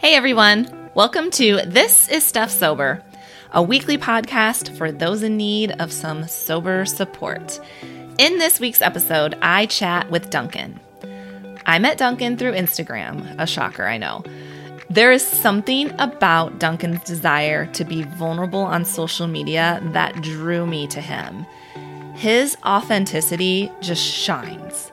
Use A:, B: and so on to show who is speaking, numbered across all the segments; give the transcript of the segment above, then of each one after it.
A: Hey everyone, welcome to This is Steph Sober, a weekly podcast for those in need of some sober support. In this week's episode, I chat with Duncan. I met Duncan through Instagram, a shocker, I know. There is something about Duncan's desire to be vulnerable on social media that drew me to him. His authenticity just shines.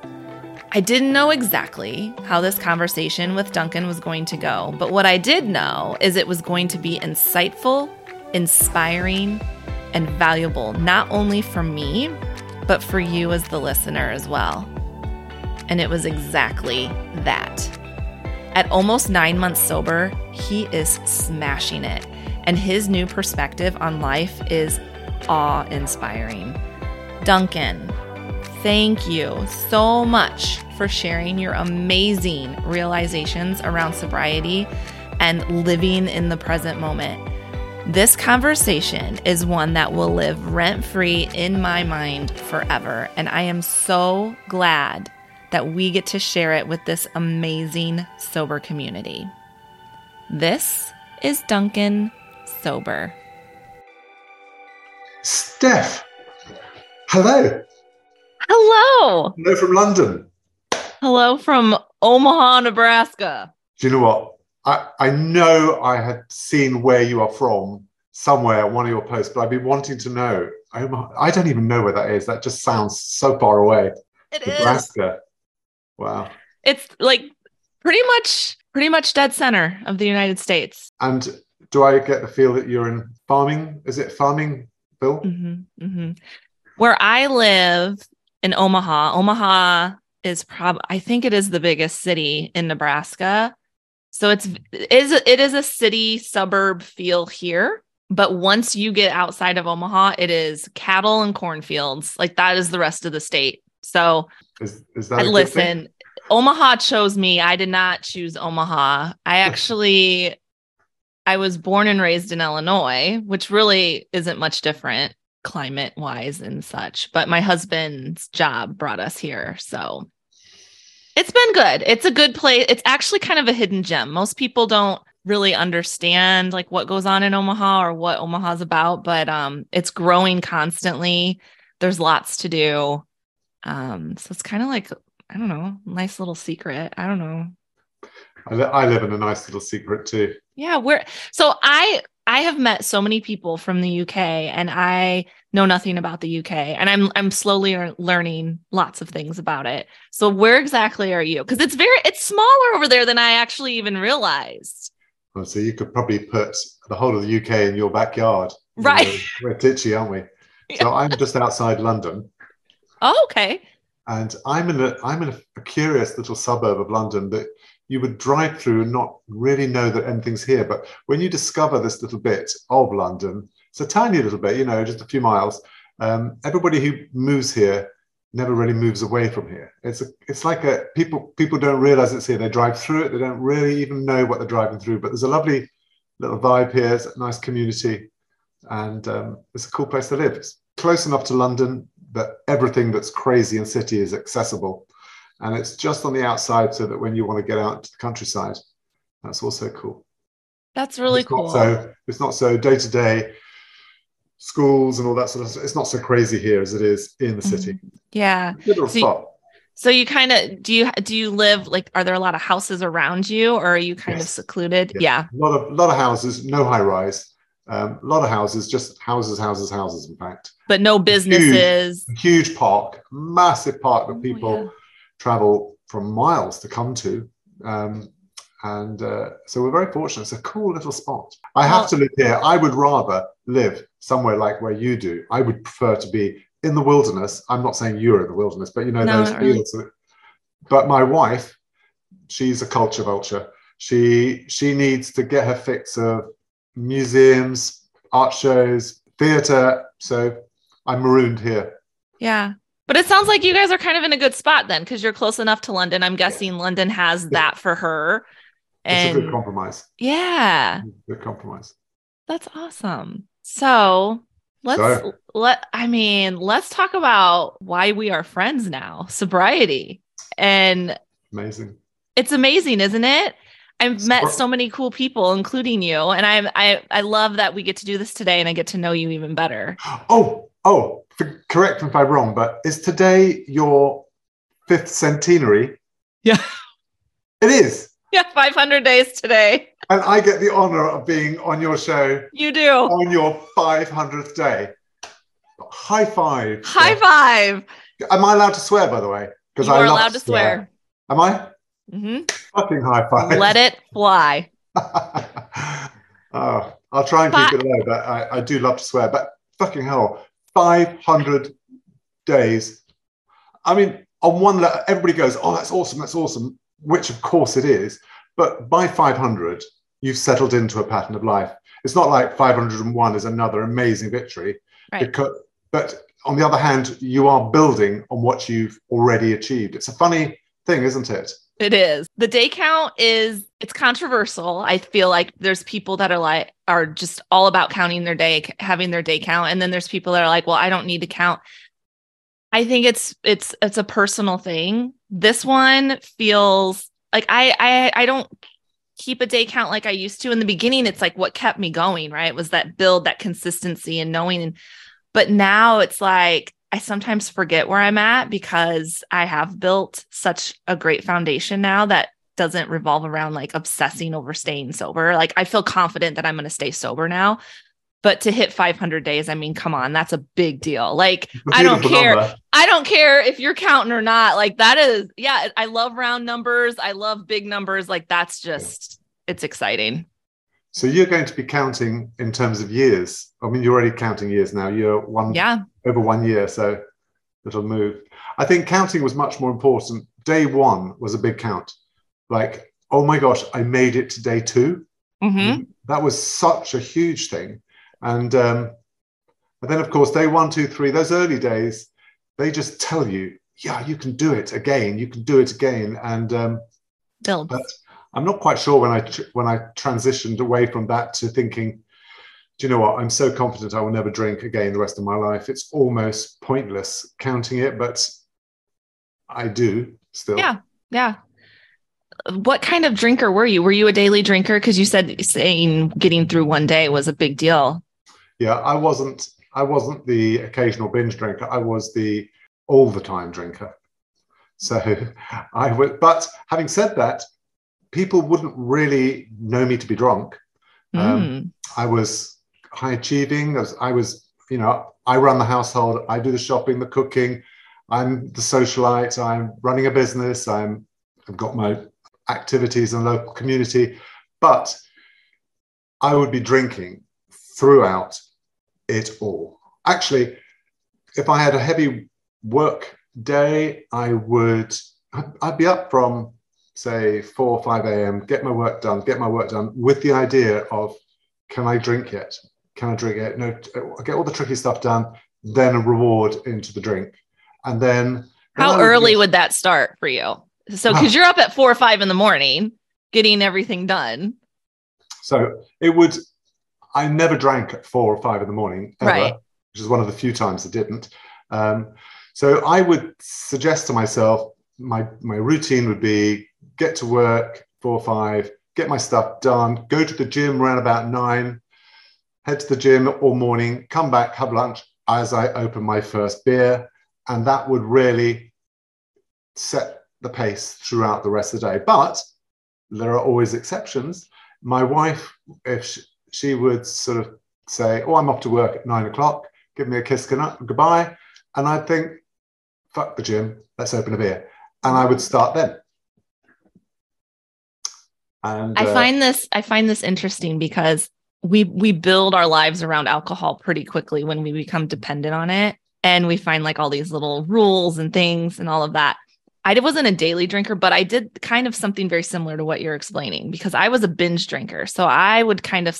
A: I didn't know exactly how this conversation with Duncan was going to go, but what I did know is it was going to be insightful, inspiring, and valuable, not only for me, but for you as the listener as well. And it was exactly that. At almost nine months sober, he is smashing it, and his new perspective on life is awe inspiring. Duncan, thank you so much for sharing your amazing realizations around sobriety and living in the present moment. This conversation is one that will live rent free in my mind forever. And I am so glad that we get to share it with this amazing sober community. This is Duncan Sober.
B: Steph, hello.
A: Hello.
B: Hello from London.
A: Hello from Omaha, Nebraska.
B: Do you know what? I, I know I had seen where you are from somewhere, one of your posts, but I've been wanting to know. Omaha, I don't even know where that is. That just sounds so far away.
A: It
B: Nebraska.
A: is.
B: Wow.
A: It's like pretty much pretty much dead center of the United States.
B: And do I get the feel that you're in farming? Is it farming, Bill?
A: Mm-hmm, mm-hmm. Where I live in Omaha, Omaha is prob I think it is the biggest city in Nebraska. So it's it is it is a city suburb feel here, but once you get outside of Omaha, it is cattle and cornfields. Like that is the rest of the state. So
B: Is, is that
A: listen. Omaha chose me. I did not choose Omaha. I actually I was born and raised in Illinois, which really isn't much different climate wise and such. But my husband's job brought us here. So it's been good. It's a good place. It's actually kind of a hidden gem. Most people don't really understand like what goes on in Omaha or what Omaha's about, but um it's growing constantly. There's lots to do. Um so it's kind of like I don't know, nice little secret. I don't know.
B: I, li- I live in a nice little secret too.
A: Yeah, we're so I I have met so many people from the UK and I know nothing about the UK and I'm I'm slowly learning lots of things about it. So where exactly are you? Cuz it's very it's smaller over there than I actually even realized.
B: Well, so you could probably put the whole of the UK in your backyard. You know,
A: Right.
B: Uh, we're titchy, aren't we? So I'm just outside London.
A: Oh, okay.
B: and I'm in a I'm in a, a curious little suburb of London that you would drive through and not really know that anything's here. But when you discover this little bit of London, it's a tiny little bit, you know, just a few miles. Um, everybody who moves here never really moves away from here. It's a, it's like a people people don't realize it's here. They drive through it. They don't really even know what they're driving through. But there's a lovely little vibe here. It's a nice community, and um, it's a cool place to live. It's close enough to London that everything that's crazy in city is accessible and it's just on the outside so that when you want to get out to the countryside that's also cool
A: That's really
B: it's
A: cool.
B: so it's not so day to day schools and all that sort of stuff it's not so crazy here as it is in the city
A: Mhm. Yeah. So you- So you kind of do you do you live like are there a lot of houses around you or are you kind of secluded?
B: Yes.
A: Yeah.
B: a lot of lot of houses no high rise um, a lot of houses just houses houses houses in fact
A: But no businesses.
B: huge park massive park that
A: Oh,
B: people. Travel from miles to come to. Um, and uh, so we're very fortunate. It's a cool little spot. I have to live here. I would rather live somewhere like where you do. I would prefer to be in the wilderness. I'm not saying you're in the wilderness, but you know,
A: No,
B: those
A: not really.
B: fields. But my wife, she's a culture vulture. She she needs to get her fix of museums, art shows, theatre. So I'm marooned here.
A: Yeah. But it sounds like you guys are kind of in a good spot then because you're close enough to London. I'm guessing London has that for her.
B: And It's a good compromise.
A: yeah,
B: Good compromise.
A: that's awesome. So let's
B: So-
A: let I mean, let's talk about why we are friends now, sobriety. And
B: Amazing.
A: it's amazing, isn't it? I've met so many cool people, including you, and I'm I I love that we get to do this today, and I get to know you even better.
B: Oh, oh, for, correct me if I'm wrong, but is today your fifth centenary?
A: Yeah,
B: it is.
A: Yeah, 500 days today.
B: And I get the honor of being on your show.
A: You do.
B: On your 500th day. High five.
A: High five.
B: Am I allowed to swear, by the way?
A: Because I are allowed to swear.
B: swear. Am I?
A: Mm-hmm.
B: Fucking high five.
A: Let it fly.
B: oh, I'll try and keep it low, but I, I do love to swear. But fucking hell, 500 days. I mean, on one level, everybody goes, oh, that's awesome, that's awesome, which of course it is. But by 500, you've settled into a pattern of life. It's not like 501 is another amazing victory.
A: Right.
B: Because, but on the other hand, you are building on what you've already achieved. It's a funny thing, isn't it?
A: It is. The day count is it's controversial. I feel like there's people that are like are just all about counting their day, having their day count, and then there's people that are like, "Well, I don't need to count." I think it's it's it's a personal thing. This one feels like I I I don't keep a day count like I used to in the beginning. It's like what kept me going, right? Was that build, that consistency and knowing. But now it's like I sometimes forget where I'm at because I have built such a great foundation now that doesn't revolve around like obsessing over staying sober. Like I feel confident that I'm going to stay sober now. But to hit 500 days, I mean, come on, that's a big deal. Like, I don't care. Number. I don't care if you're counting or not. Like, that is, yeah, I love round numbers. I love big numbers. Like, that's just, it's exciting.
B: So you're going to be counting in terms of years. I mean, you're already counting years now. You're one
A: yeah.
B: Over one year, so it'll move. I think counting was much more important. Day one was a big count. Like, oh my gosh, I made it to day 2
A: mm-hmm.
B: That was such a huge thing. And um, and then of course day one, two, three, those early days, they just tell you, yeah, you can do it again. You can do it again. And um,
A: build.
B: But I'm not quite sure when I when I transitioned away from that to thinking, do you know what? I'm so confident I will never drink again the rest of my life. It's almost pointless counting it, but I do still.
A: Yeah, yeah. What kind of drinker were you? Were you a daily drinker? Because you said saying getting through one day was a big deal.
B: Yeah, I wasn't. I wasn't the occasional binge drinker. I was the all the time drinker. So I would. But having said that, people wouldn't really know me to be drunk.
A: Mm. Um,
B: I was high achieving. I was, I was, you know, I run the household. I do the shopping, the cooking. I'm the socialite. I'm running a business. I'm, I've got my activities in the local community, but I would be drinking throughout it all. Actually, if I had a heavy work day, I would. I'd be up from say 4 or 5 a.m., get my work done, get my work done with the idea of can I drink yet? Can I drink it? No, I get all the tricky stuff done, then a reward into the drink. And then
A: how early would that start for you? So, because you're up at four or five in the morning getting everything done.
B: So it would, I never drank at four or five in the morning, ever, right. which is one of the few times I didn't. Um, so I would suggest to myself, my my routine would be get to work four or five, get my stuff done, go to the gym around about nine, head to the gym all morning, come back, have lunch as I open my first beer. And that would really set the pace throughout the rest of the day. But there are always exceptions. My wife, if she, she would sort of say, Oh, I'm off to work at nine o'clock, give me a kiss goodbye. And I'd think, Fuck the gym, let's open a beer. And I would start then.
A: And I uh, find this I find this interesting because we we build our lives around alcohol pretty quickly when we become dependent on it and we find like all these little rules and things and all of that. I wasn't a daily drinker, but I did kind of something very similar to what you're explaining because I was a binge drinker. So I would kind of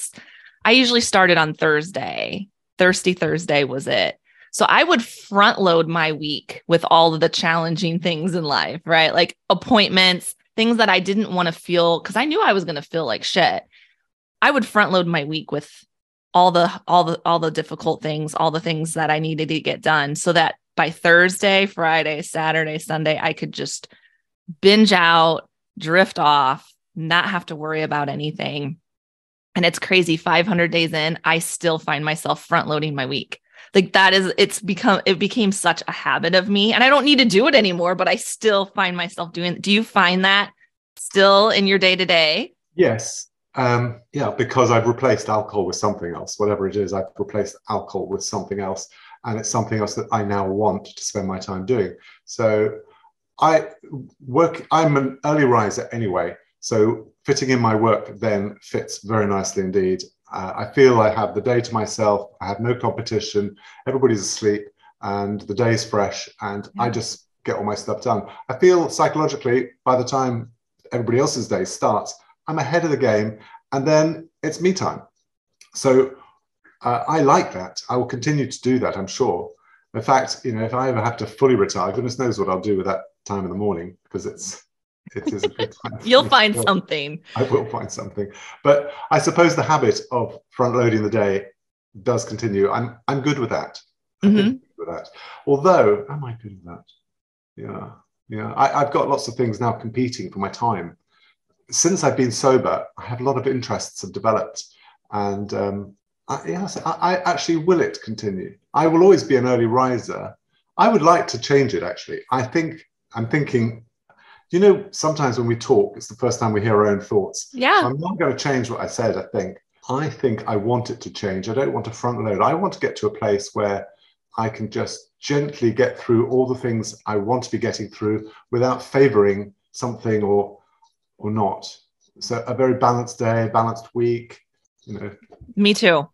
A: I usually started on Thursday. Thirsty Thursday was it. So I would front load my week with all of the challenging things in life, right? Like appointments, things that I didn't want to feel because I knew I was going to feel like shit. I would front load my week with all the all the all the difficult things, all the things that I needed to get done so that by Thursday, Friday, Saturday, Sunday I could just binge out, drift off not have to worry about anything. And it's crazy. 500 days in, I still find myself front loading my week. Like that is, it's become, it became such a habit of me. And I don't need to do it anymore, but I still find myself doing. Do you find that still in your day to day?
B: Yes. Um, yeah, because I've replaced alcohol with something else, whatever it is, I've replaced alcohol with something else. And it's something else that I now want to spend my time doing. So I work, I'm an early riser anyway. So fitting in my work then fits very nicely indeed. Uh, I feel I have the day to myself. I have no competition. Everybody's asleep and the day is fresh and yeah. I just get all my stuff done. I feel psychologically by the time everybody else's day starts, I'm ahead of the game and then it's me time. So uh, I like that. I will continue to do that, I'm sure. In fact, you know, if I ever have to fully retire, goodness knows what I'll do with that time in the morning because it's it is a good time.
A: You'll find something.
B: I will find something. But I suppose the habit of front loading the day does continue. I'm I'm good with that. Mm-hmm. Good with that. Although, am I good with that? Yeah. Yeah. I, I've got lots of things now competing for my time. Since I've been sober, I have a lot of interests have developed. And um, I, yes, I, I actually will it continue. I will always be an early riser. I would like to change it actually. I think I'm thinking, you know, sometimes when we talk, it's the first time we hear our own thoughts.
A: Yeah.
B: So I'm not going to change what I said, I think. I think I want it to change. I don't want to front load. I want to get to a place where I can just gently get through all the things I want to be getting through without favoring something or or not. So a very balanced day, balanced week, you know.
A: Me too.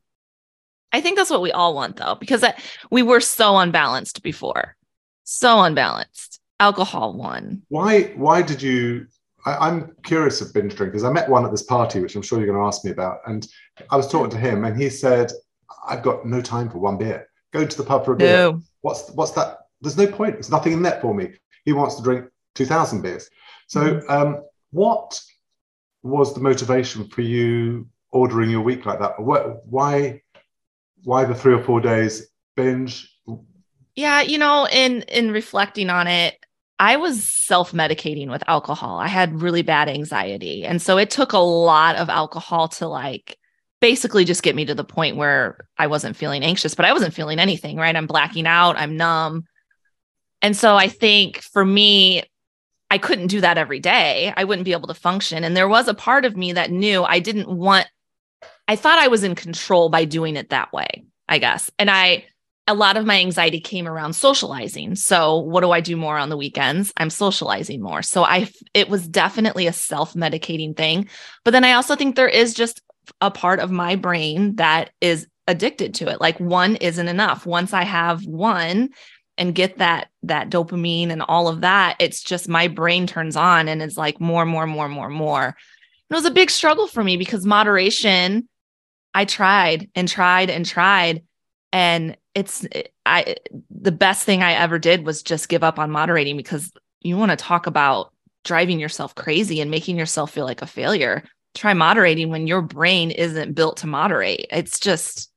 A: I think that's what we all want though, because we were so unbalanced before. So unbalanced alcohol won.
B: Why? Why did you? I, am curious of binge drinkers. I met one at this party, which I'm sure you're going to ask me about, and I was talking to him, and he said, "I've got no time for one beer. Go to the pub for a beer. No. What's what's that? There's no point. There's nothing in that for me. He wants to drink two thousand beers. So, mm. um, what was the motivation for you ordering your week like that? Why, why the three or four days binge?
A: Yeah, you know, in in reflecting on it, I was self medicating with alcohol. I had really bad anxiety. And so it took a lot of alcohol to like basically just get me to the point where I wasn't feeling anxious, but I wasn't feeling anything, right? I'm blacking out, I'm numb. And so I think for me, I couldn't do that every day. I wouldn't be able to function. And there was a part of me that knew I didn't want, I thought I was in control by doing it that way, I guess. And I, a lot of my anxiety came around socializing. So, what do I do more on the weekends? I'm socializing more. So, I it was definitely a self-medicating thing. But then I also think there is just a part of my brain that is addicted to it. Like one isn't enough. Once I have one and get that that dopamine and all of that, it's just my brain turns on and it's like more, more, more, more, more. it was a big struggle for me because moderation, I tried and tried and tried. And it's i the best thing i ever did was just give up on moderating because you want to talk about driving yourself crazy and making yourself feel like a failure. Try moderating when your brain isn't built to moderate. It's just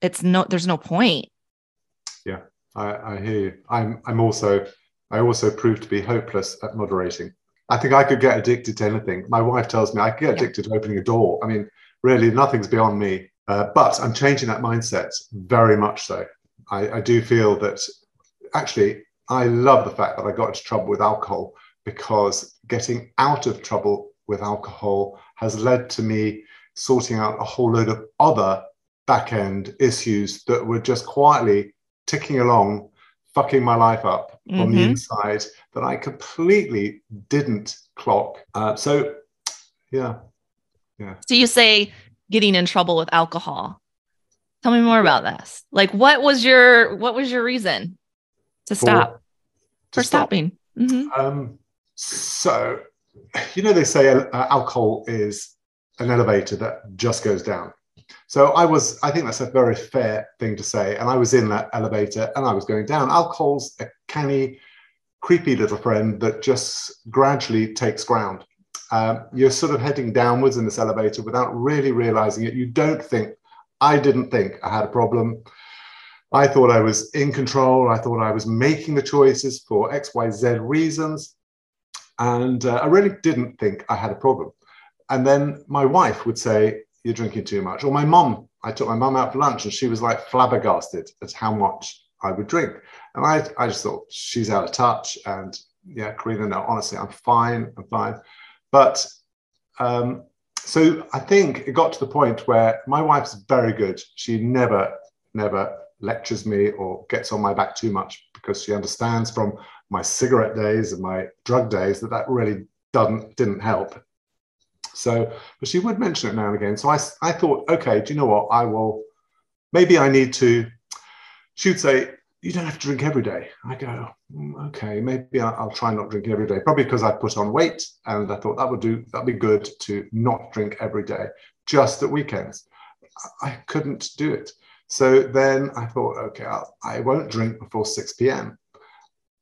A: it's no there's no point
B: i, I hear you. I'm i'm also i also proved to be hopeless at moderating. I think i could get addicted to anything. My wife tells me i could get addicted yeah. to opening a door. I mean really nothing's beyond me. Uh, but I'm changing that mindset very much so. I, I do feel that actually, I love the fact that I got into trouble with alcohol because getting out of trouble with alcohol has led to me sorting out a whole load of other back end issues that were just quietly ticking along, fucking my life up mm-hmm. on the mm-hmm. inside that I completely didn't clock. Uh, so, yeah. Yeah.
A: So you say getting in trouble with alcohol. Tell me more about this. Like, what was your what was your reason to stop for, to for stop. stopping?
B: Mm-hmm. Um, so, you know, they say uh, alcohol is an elevator that just goes down. So I was, I think that's a very fair thing to say. And I was in that elevator and I was going down. Alcohol's a canny, creepy little friend that just gradually takes ground. Um, you're sort of heading downwards in this elevator without really realizing it. You don't think, I didn't think I had a problem. I thought I was in control. I thought I was making the choices for X, Y, Z reasons. And uh, I really didn't think I had a problem. and then my wife would say, You're drinking too much. Or my mom, I took my mom out for lunch and she was like flabbergasted at how much I would drink. And I, I just thought, She's out of touch. And yeah, Karina, no, honestly, I'm fine. I'm fine. But um, so I think it got to the point where my wife's very good. She never, never lectures me or gets on my back too much because she understands from my cigarette days and my drug days that that really doesn't didn't help. So, but she would mention it now and again. So I, I thought, okay, do you know what? I will. Maybe I need to. She'd say, you don't have to drink every day. I go, mm, okay, maybe I'll, I'll try not drinking every day. Probably because I put on weight, and I thought that would do. That'd be good to not drink every day, just at weekends. I couldn't do it. So then I thought, okay, I'll, I won't drink before 6 p.m.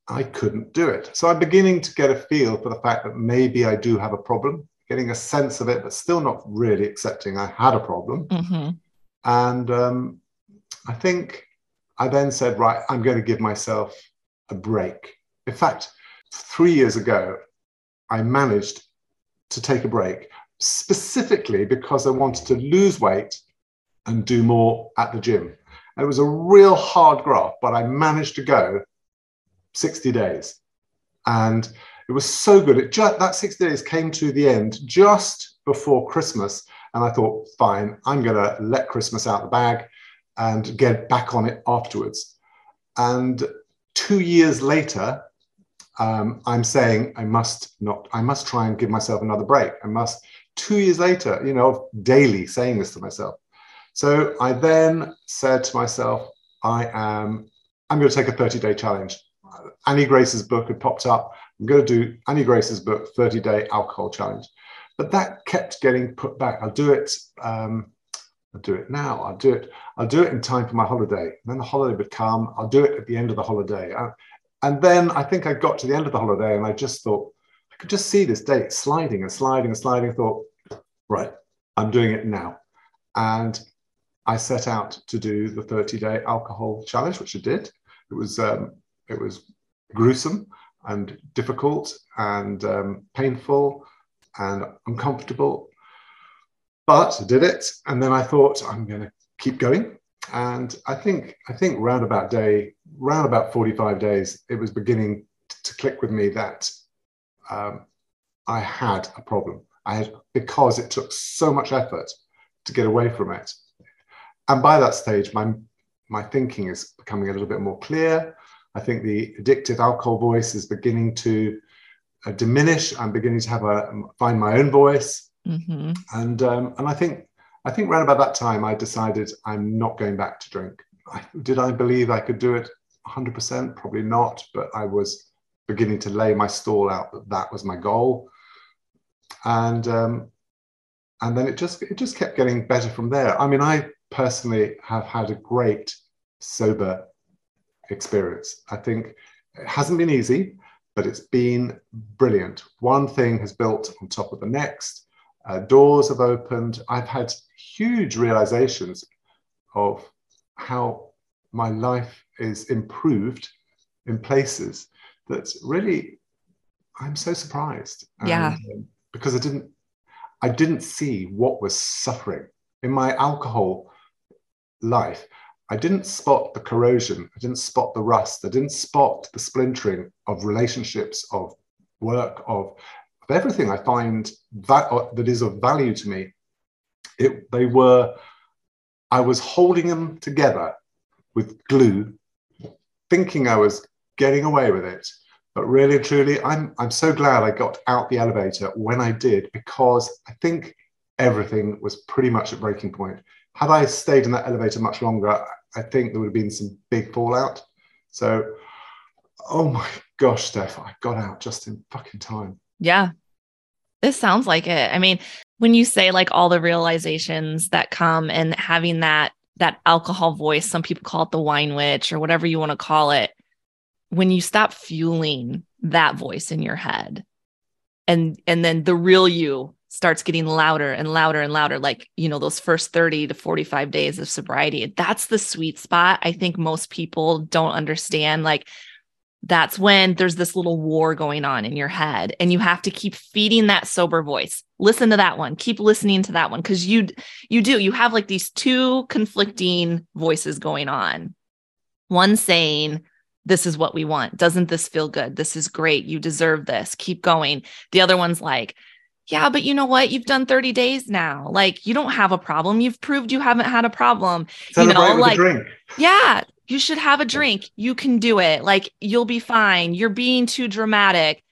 B: I couldn't do it. So I'm beginning to get a feel for the fact that maybe I do have a problem, getting a sense of it, but still not really accepting I had a problem.
A: Mm-hmm.
B: And um, I think I then said, right, I'm going to give myself a break. In fact, three years ago, I managed to take a break specifically because I wanted to lose weight and do more at the gym. And it was a real hard graft, but I managed to go 60 days. And it was so good. It just, that 60 days came to the end just before Christmas. And I thought, fine, I'm going to let Christmas out the bag and get back on it afterwards. And two years later, um, I'm saying I must not, I must try and give myself another break. I must, two years later, you know, daily saying this to myself. So I then said to myself, I am, I'm going to take a 30 day challenge. Annie Grace's book had popped up. I'm going to do Annie Grace's book, 30 Day Alcohol Challenge. But that kept getting put back. I'll do it. Um, I'll do it now. I'll do it. I'll do it in time for my holiday. And then the holiday would come. I'll do it at the end of the holiday. Uh, and then I think I got to the end of the holiday and I just thought, I could just see this date sliding and sliding and sliding. I thought, right, I'm doing it now. And I set out to do the 30 day alcohol challenge, which I did. It was um, it was gruesome and difficult and um, painful and uncomfortable. But I did it, and then I thought I'm going to keep going. And I think I think round about day, round about 45 days, it was beginning to click with me that um, I had a problem. I had because it took so much effort to get away from it. And by that stage, my my thinking is becoming a little bit more clear. I think the addictive alcohol voice is beginning to uh, diminish. I'm beginning to have a find my own voice,
A: mm-hmm.
B: and um, and I think I think around about that time I decided I'm not going back to drink. I, did I believe I could do it 100%? Probably not, but I was beginning to lay my stall out that that was my goal, and um, and then it just it just kept getting better from there. I mean, I personally have had a great sober experience. I think it hasn't been easy, but it's been brilliant. One thing has built on top of the next. Uh, doors have opened. I've had huge realizations of how my life is improved in places that really I'm so surprised.
A: Yeah.
B: um, because I didn't I didn't see what was suffering. In my alcohol life, I didn't spot the corrosion, I didn't spot the rust, I didn't spot the splintering of relationships, of work, of, of everything I find that, uh, that is of value to me. It, they were, I was holding them together with glue, thinking I was getting away with it. But really truly, I'm, I'm so glad I got out the elevator when I did because I think everything was pretty much at breaking point. Had I stayed in that elevator much longer, I think there would have been some big fallout. So, oh my gosh, Steph, I got out just in fucking time.
A: Yeah. This sounds like it. I mean, when you say like all the realizations that come and having that that alcohol voice, some people call it the wine witch or whatever you want to call it, when you stop fueling that voice in your head and and then the real you starts getting louder and louder and louder like you know those first 30 to 45 days of sobriety. That's the sweet spot i think most people don't understand like that's when there's this little war going on in your head and you have to keep feeding that sober voice. Listen to that one. Keep listening to that one because you you do. You have like these two conflicting voices going on. One saying this is what we want. Doesn't this feel good? This is great. You deserve this. Keep going. The other one's like yeah but you know what you've done 30 days now like you don't have a problem you've proved you haven't had a problem
B: Celebrate
A: you know like yeah you should have a drink. You can do it. Like you'll be fine. You're being too dramatic.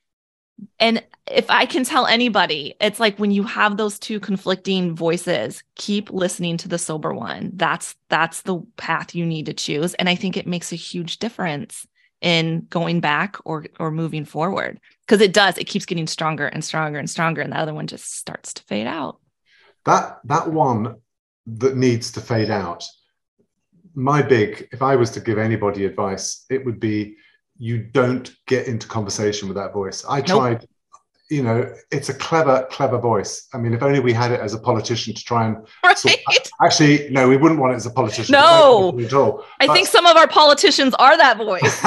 A: And if I can tell anybody, it's like when you have those two conflicting voices, keep listening to the sober one. That's that's the path you need to choose and I think it makes a huge difference in going back or or moving forward because it does. It keeps getting stronger and stronger and stronger and the other one just starts to fade out.
B: That that one that needs to fade out my big, if I was to give anybody advice, it would be you don't get into conversation with that voice. I tried, nope. You know, it's a clever, clever voice. I mean, if only we had it as a politician to try and
A: right.
B: sort, actually, no, we wouldn't want it as a politician.
A: No,
B: at all.
A: I think some of our politicians are that voice.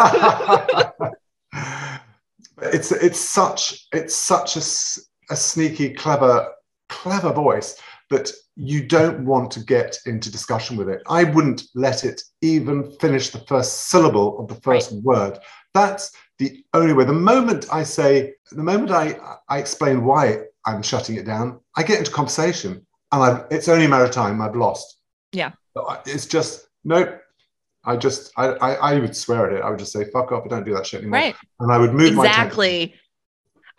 B: it's it's such it's such a, a sneaky, clever, clever voice that you don't want to get into discussion with it. I wouldn't let it even finish the first syllable of the first right. word. That's the only way. The moment I say, the moment I, I explain why I'm shutting it down, I get into conversation and I've, it's only a matter of time I've lost.
A: Yeah.
B: It's just, nope. I just, I, I, I would swear at it. I would just say, fuck off, I don't do that shit anymore.
A: Right.
B: And I would move my
A: exactly.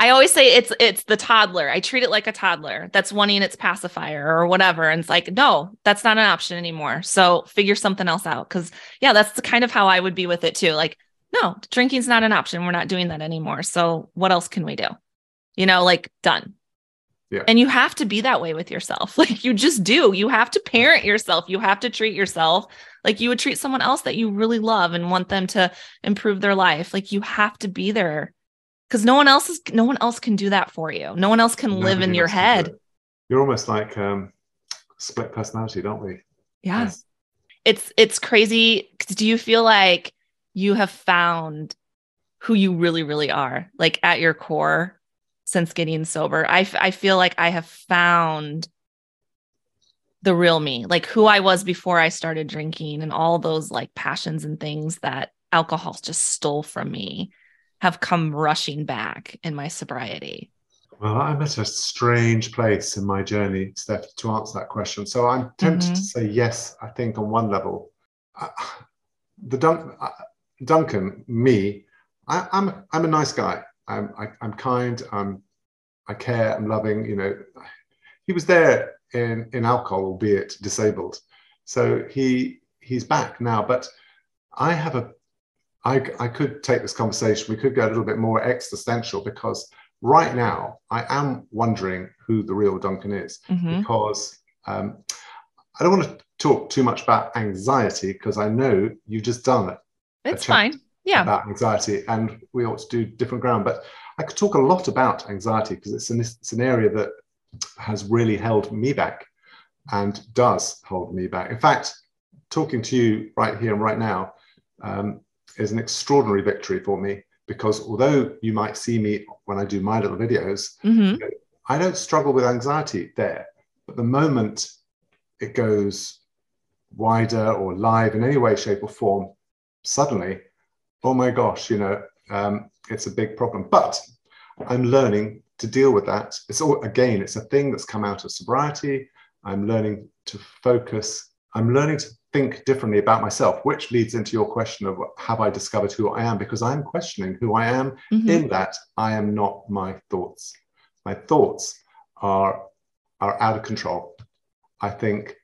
A: I always say it's it's the toddler. I treat it like a toddler that's wanting its pacifier or whatever. And it's like, no, that's not an option anymore. So figure something else out. Cause yeah, that's the kind of how I would be with it too. Like, no, drinking's not an option. We're not doing that anymore. So what else can we do? You know, like done.
B: Yeah.
A: And you have to be that way with yourself. Like you just do. You have to parent yourself. You have to treat yourself like you would treat someone else that you really love and want them to improve their life. Like you have to be there because no one else is no one else can do that for you no one else can live in your head
B: you're almost like um split personality don't we
A: yeah yes. it's it's crazy do you feel like you have found who you really really are like at your core since getting sober i, I feel like i have found the real me like who i was before i started drinking and all those like passions and things that alcohol just stole from me have come rushing back in my sobriety?
B: Well, I'm at a strange place in my journey, Steph, to answer that question. So I'm tempted mm-hmm. to say yes, I think, on one level. Uh, the Dun- uh, Duncan, me, I, am I'm, I'm a nice guy. I'm, I, am i am kind. I'm, I care. I'm loving. You know, he was there in, in alcohol, albeit disabled. So he he's back now. But I have a I, I could take this conversation, we could go a little bit more existential because right now I am wondering who the real Duncan is mm-hmm. because um, I don't want to talk too much about anxiety because I know you've just done it.
A: It's fine. Yeah.
B: About anxiety, and we ought to do different ground. But I could talk a lot about anxiety because it's an, it's an area that has really held me back and does hold me back. In fact, talking to you right here and right now, um, is an extraordinary victory for me because although you might see me when I do my little videos, mm-hmm. I don't struggle with anxiety there. But the moment it goes wider or live in any way, shape, or form, suddenly, oh my gosh, you know, um, it's a big problem. But I'm learning to deal with that. It's all, again, it's a thing that's come out of sobriety. I'm learning to focus. I'm learning to think differently about myself, which leads into your question of have I discovered who I am? Because I'm questioning who I am mm-hmm. in that I am not my thoughts. My thoughts are, are out of control. I think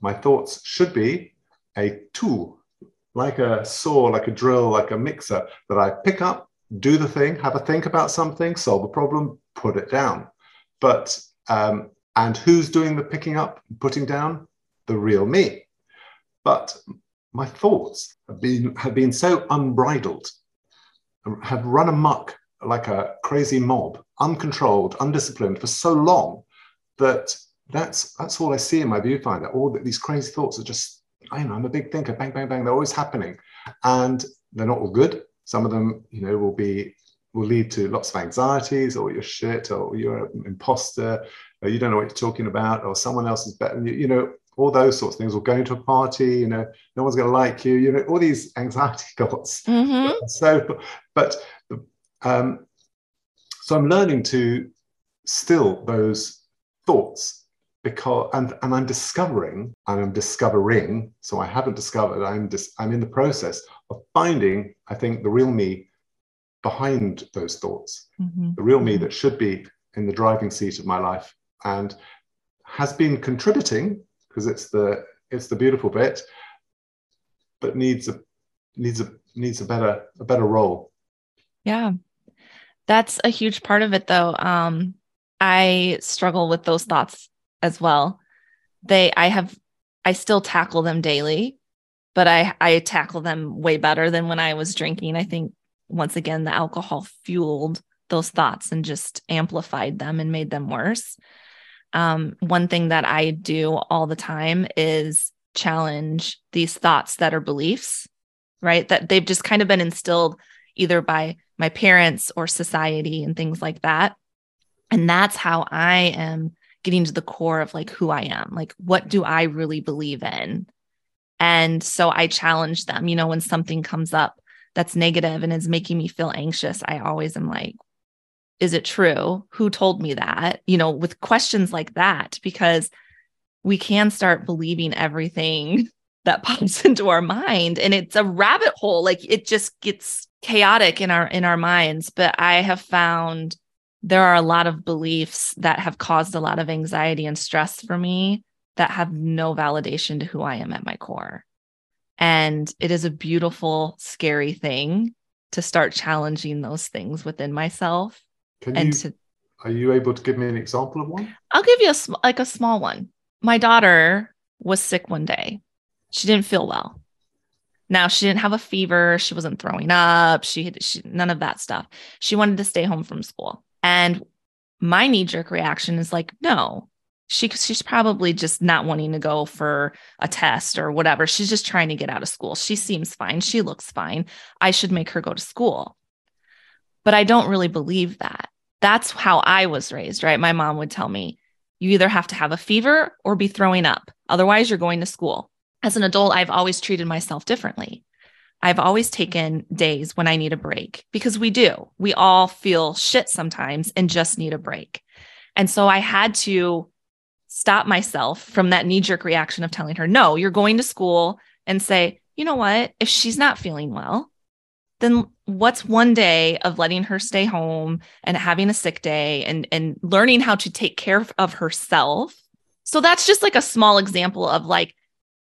B: my thoughts should be a tool, like a saw, like a drill, like a mixer that I pick up, do the thing, have a think about something, solve a problem, put it down. But, um, and who's doing the picking up, putting down? The real me but my thoughts have been, have been so unbridled, have run amok like a crazy mob, uncontrolled, undisciplined for so long that that's that's all I see in my viewfinder. All these crazy thoughts are just, I know, I'm a big thinker, bang, bang, bang, they're always happening. And they're not all good. Some of them, you know, will be will lead to lots of anxieties, or you're shit, or you're an imposter, or you don't know what you're talking about, or someone else is better. You, you know, all those sorts of things. Or going to a party, you know, no one's going to like you. You know, all these anxiety thoughts.
A: Mm-hmm.
B: So, but um, so I'm learning to still those thoughts because and and I'm discovering and I'm discovering. So I haven't discovered. I'm just I'm in the process of finding. I think the real me behind those thoughts,
A: Mm-hmm.
B: the real me that should be in the driving seat of my life and has been contributing because it's the it's the beautiful bit, but needs a needs a needs a better a better role.
A: Yeah. That's a huge part of it though. Um I struggle with those thoughts as well. They I have I still tackle them daily, but I I tackle them way better than when I was drinking. I think once again the alcohol fueled those thoughts and just amplified them and made them worse. Um, one thing that I do all the time is challenge these thoughts that are beliefs, right? That they've just kind of been instilled either by my parents or society and things like that. And that's how I am getting to the core of like who I am. Like, what do I really believe in? And so I challenge them, you know, when something comes up that's negative and is making me feel anxious, I always am like, is it true? Who told me that? You know, with questions like that, because we can start believing everything that pops into our mind and it's a rabbit hole like it just gets chaotic in our in our minds but i have found there are a lot of beliefs that have caused a lot of anxiety and stress for me that have no validation to who i am at my core and it is a beautiful scary thing to start challenging those things within myself
B: Can
A: and
B: you
A: to
B: are you able to give me an example of one?
A: I'll give you a sm- like a small one. My daughter was sick one day. She didn't feel well. Now she didn't have a fever. She wasn't throwing up. She had she, none of that stuff. She wanted to stay home from school. And my knee jerk reaction is like, no, she she's probably just not wanting to go for a test or whatever. She's just trying to get out of school. She seems fine. She looks fine. I should make her go to school. But I don't really believe that. That's how I was raised, right? My mom would tell me, you either have to have a fever or be throwing up. Otherwise, you're going to school. As an adult, I've always treated myself differently. I've always taken days when I need a break because we do. We all feel shit sometimes and just need a break. And so I had to stop myself from that knee jerk reaction of telling her, no, you're going to school and say, you know what? If she's not feeling well, then what's one day of letting her stay home and having a sick day and, and learning how to take care of herself? So that's just like a small example of like,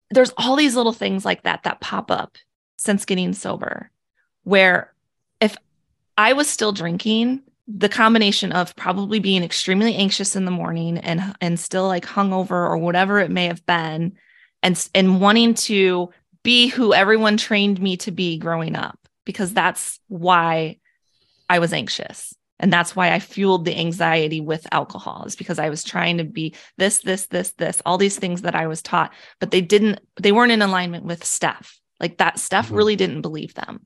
A: there's all these little things like that that pop up since getting sober, where if I was still drinking, the combination of probably being extremely anxious in the morning and and still like hungover or whatever it may have been, and and wanting to be who everyone trained me to be growing up, because that's why I was anxious. And that's why I fueled the anxiety with alcohol, is because I was trying to be this, this, this, this, all these things that I was taught, but they didn't, they weren't in alignment with Steph. Like that Steph
B: Mhm.
A: really didn't believe them.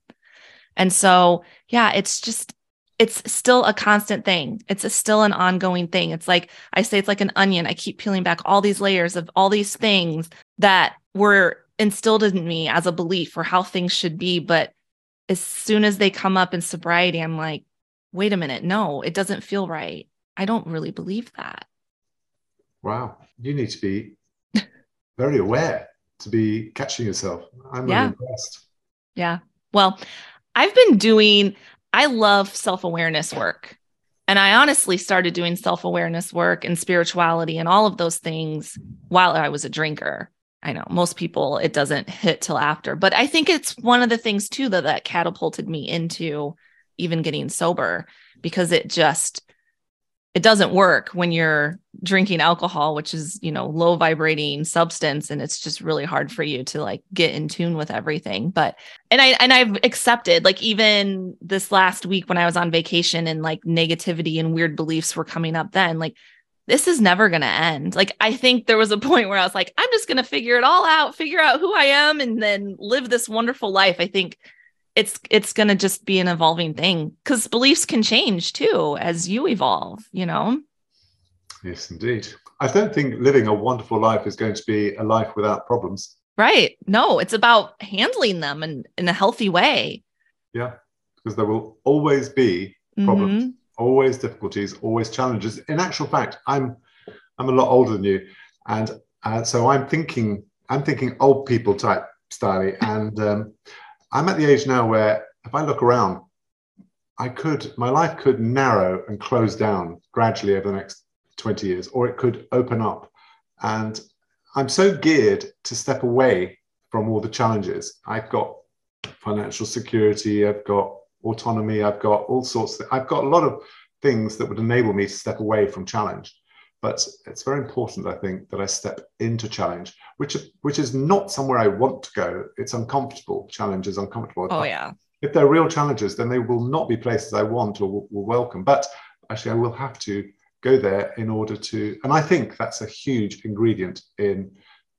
A: And so, yeah, it's just, it's still a constant thing. It's a, still an ongoing thing. It's like, I say, it's like an onion. I keep peeling back all these layers of all these things that were instilled in me as a belief or how things should be. But as soon as they come up in sobriety, I'm like, wait a minute, no, it doesn't feel right. I don't really believe that.
B: Wow, you need to be very aware to be catching yourself. I'm
A: Yeah.
B: really impressed.
A: Yeah. Well, I've been doing, I love self awareness work. And I honestly started doing self awareness work and spirituality and all of those things while I was a drinker. I know most people, it doesn't hit till after, but I think it's one of the things too that, that catapulted me into even getting sober because it just, it doesn't work when you're drinking alcohol which is you know low vibrating substance and it's just really hard for you to like get in tune with everything. But and i and i've accepted like even this last week when i was on vacation and like negativity and weird beliefs were coming up then like this is never going to end. Like i think there was a point where i was like i'm just going to figure it all out figure out who i am and then live this wonderful life. I think it's it's going to just be an evolving thing cuz beliefs can change too as you evolve, you know.
B: Yes, indeed. I don't think living a wonderful life is going to be a life without problems.
A: Right. No, it's about handling them in, in a healthy way.
B: Yeah, because there will always be problems,
A: Mhm.
B: always difficulties, always challenges. In actual fact, I'm I'm a lot older than you, and uh, so I'm thinking I'm thinking old people type style, and um, I'm at the age now where if I look around, I could my life could narrow and close down gradually over the next 20 years, or it could open up, and I'm so geared to step away from all the challenges. I've got financial security, I've got autonomy, I've got all sorts of, I've got a lot of things that would enable me to step away from challenge. But it's very important, I think, that I step into challenge, which which is not somewhere I want to go. It's uncomfortable. Challenge is uncomfortable.
A: Oh yeah.
B: If they're real challenges, then they will not be places I want or will, will welcome. But actually, I will have to go there in order to. And I think that's a huge ingredient in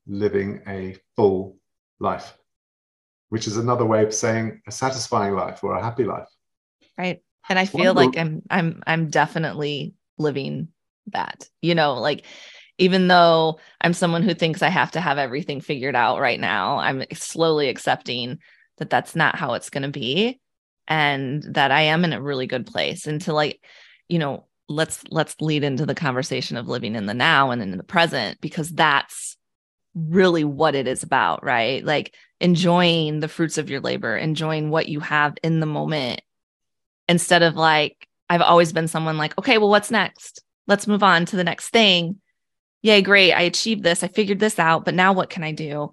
B: living a full life, which is another way of saying a satisfying life or a happy life.
A: Right. And I feel like I'm I'm I'm definitely living that. You know, like even though I'm someone who thinks I have to have everything figured out right now, I'm slowly accepting that that's not how it's going to be and that I am in a really good place and to like, you know, let's let's lead into the conversation of living in the now and in the present because that's really what it is about, right? Like enjoying the fruits of your labor, enjoying what you have in the moment instead of like I've always been someone like, okay, well, what's next? Let's move on to the next thing. Yay, great. I achieved this. I figured this out, but now what can I do?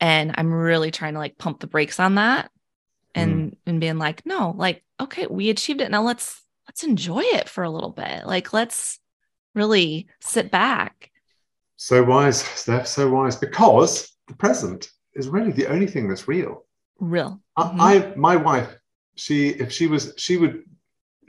A: And I'm really trying to like pump the brakes on that and and being like, no, like, okay, we achieved it. Now let's let's enjoy it for a little bit. Like let's really sit back.
B: So wise, Steph, so wise, because the present is really the only thing that's real.
A: Real.
B: I,
A: Mhm.
B: I my wife, she if she was she would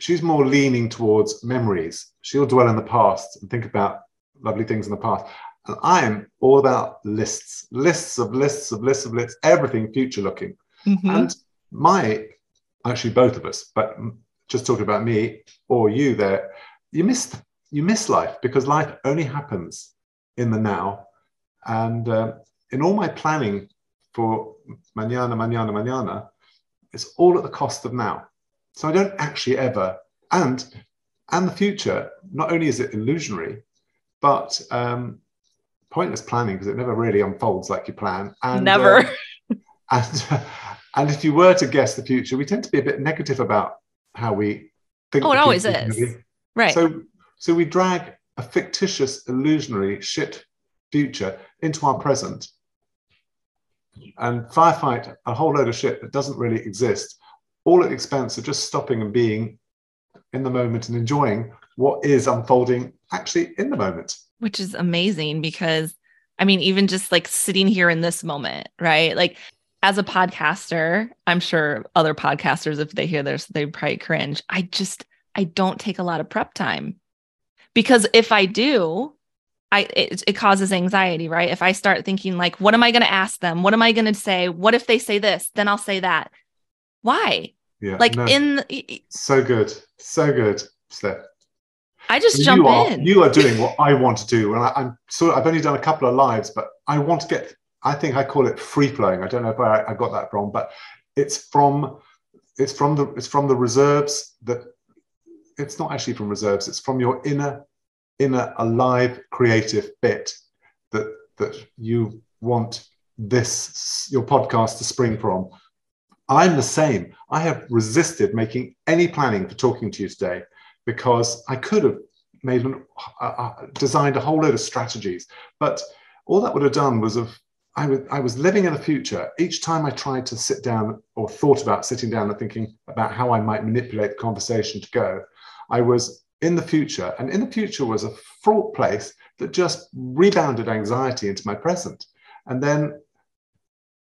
B: she's more leaning towards memories. She'll dwell in the past and think about lovely things in the past. And I am all about lists, lists of lists of lists of lists, everything future looking.
A: Mhm.
B: And my actually both of us, but just talking about me or you there, you miss you miss life because life only happens in the now. And uh, in all my planning for mañana, mañana, mañana, it's all at the cost of now. So I don't actually ever and and the future. Not only is it illusionary, but um, pointless planning because it never really unfolds like you plan. And,
A: Never.
B: uh, and and if you were to guess the future, we tend to be a bit negative about how we think.
A: Oh, it always is. right.
B: So so we drag a fictitious, illusionary shit future into our present and firefight a whole load of shit that doesn't really exist, all at the expense of just stopping and being in the moment and enjoying what is unfolding actually in the moment.
A: which is amazing because I mean, even just like sitting here in this moment, right? Like as a podcaster, I'm sure other podcasters, if they hear this, they probably cringe. I just, I don't take a lot of prep time because if I do, I it, it causes anxiety, right? If I start thinking like, what am I going to ask them? What am I going to say? What if they say this? Then I'll say that. Why?
B: Yeah.
A: Like
B: no,
A: in,
B: so good. So good, Steph.
A: I just
B: you
A: jump
B: are,
A: in.
B: You are doing what I want to do. And I, I'm sort of, I've only done a couple of lives, but I want to get, I think I call it free flowing. I don't know if I, I got that wrong, but it's from, it's from the, it's from the reserves that it's not actually from reserves. It's from your inner, inner alive creative bit that, that you want this, your podcast to spring from. I'm the same. I have resisted making any planning for talking to you today because I could have made an, uh, uh, designed a whole load of strategies, but all that would have done was of I was I was living in the future. Each time I tried to sit down or thought about sitting down and thinking about how I might manipulate the conversation to go, I was in the future, and in the future was a fraught place that just rebounded anxiety into my present, and then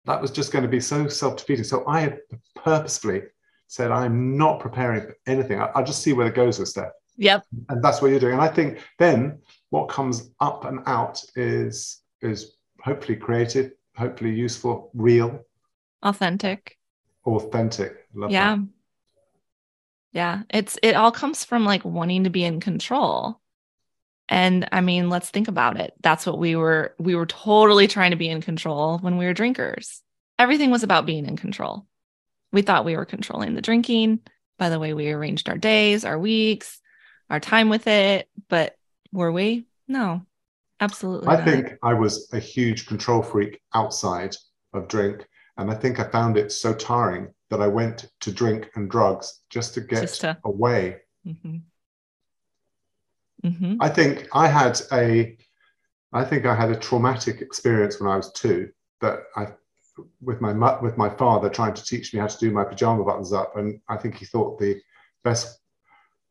B: that was just going to be so self-defeating. So I had purposefully said, I'm not preparing for anything. I- I'll just see where it goes with Steph.
A: yep.
B: And that's what you're doing. And I think then what comes up and out is is hopefully creative, hopefully useful, real.
A: Authentic.
B: authentic. Love
A: yeah.
B: that.
A: Yeah. It's it all comes from like wanting to be in control. And I mean, let's think about it. That's what we were we were totally trying to be in control when we were drinkers. Everything was about being in control. We thought we were controlling the drinking by the way we arranged our days, our weeks, our time with it, but were we? No. Absolutely.
B: I
A: not.
B: think I was a huge control freak outside of drink. And I think I found it so tiring that I went to drink and drugs just to get
A: Just to-
B: away.
A: Mhm. Mhm.
B: I think I had a I think I had a traumatic experience when I was two that I with my with my father trying to teach me how to do my pajama buttons up and I think he thought the best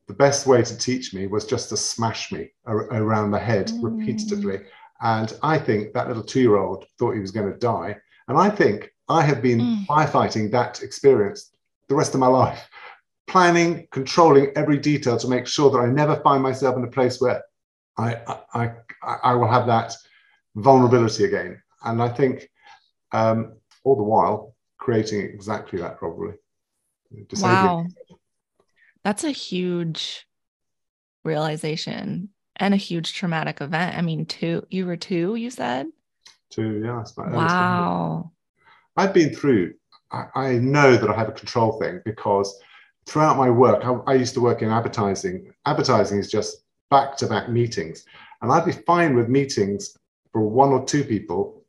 B: the best way to teach me was just to smash me ar- around the head
A: Mm.
B: repeatedly and I think that little 2-year-old thought he was going to die and I think I have been
A: Mm.
B: firefighting that experience the rest of my life planning controlling every detail to make sure that I never find myself in a place where I, I, I, I will have that vulnerability again. And I think um, all the while creating exactly that probably. Disabling.
A: Wow. That's a huge realization and a huge traumatic event. I mean, two, you were two, you said?
B: To, yeah.
A: Wow.
B: I've been through, I, I know that I have a control thing because throughout my work, I, I used to work in advertising. Advertising is just back to back meetings. And I'd be fine with meetings for one or two people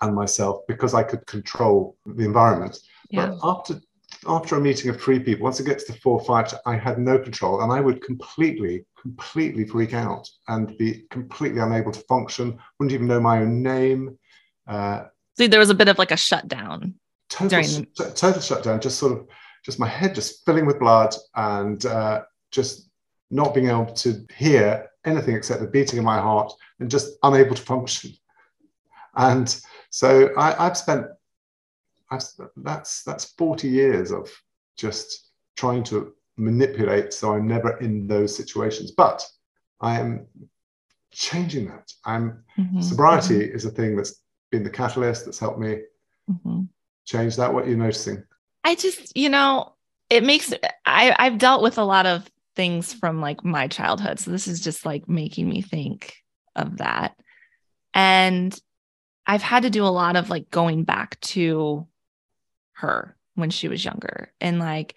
B: and myself because I could control the environment.
A: Yeah.
B: But after after a meeting of three people, once it gets to four or five, I had no control and I would completely, completely freak out and be completely unable to function, wouldn't even know my own name. Uh,
A: See, there was a bit of like a shutdown.
B: total,
A: During
B: total shutdown, just sort of, just my head just filling with blood and uh, just not being able to hear anything except the beating of my heart and just unable to function. And so I, I've spent, I've, that's that's 40 years of just trying to manipulate so I'm never in those situations. But I am changing that. I'm
A: Mhm,
B: sobriety is a thing that's been the catalyst that's helped me
A: mhm, mhm.
B: change that. What you're you noticing?
A: I just, you know, it makes I I've dealt with a lot of things from like my childhood. So this is just like making me think of that. And I've had to do a lot of like going back to her when she was younger and like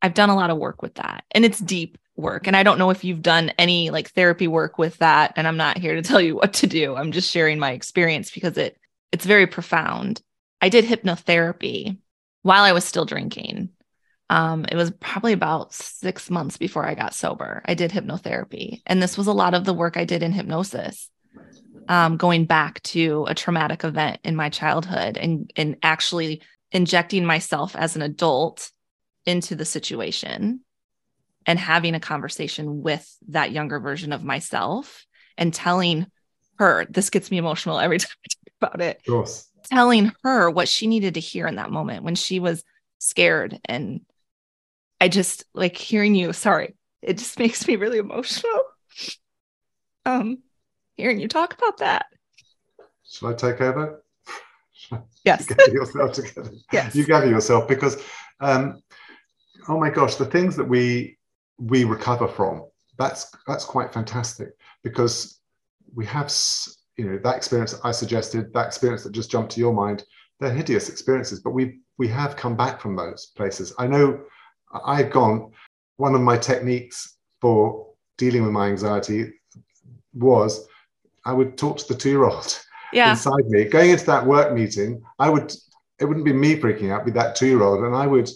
A: I've done a lot of work with that. And it's deep work. And I don't know if you've done any like therapy work with that and I'm not here to tell you what to do. I'm just sharing my experience because it it's very profound. I did hypnotherapy while I was still drinking. Um, it was probably about six months before I got sober. I did hypnotherapy. And this was a lot of the work I did in hypnosis, um, going back to a traumatic event in my childhood and, and actually injecting myself as an adult into the situation and having a conversation with that younger version of myself and telling her, this gets me emotional every time I talk about it
B: Of course.
A: Telling her what she needed to hear in that moment when she was scared and i just like hearing you sorry it just makes me really emotional um hearing you talk about that
B: Should I take over?
A: yes
B: gather yourself together.
A: Yes.
B: You gather yourself because, um, oh my gosh, the things that we we recover from that's that's quite fantastic because we have you know that experience that I suggested, that experience that just jumped to your mind. They're hideous experiences, but we we have come back from those places. I know I've gone. One of my techniques for dealing with my anxiety was I would talk to the two-year-old
A: yeah
B: inside me. Going into that work meeting, I would it wouldn't be me freaking out, be that two-year-old, and I would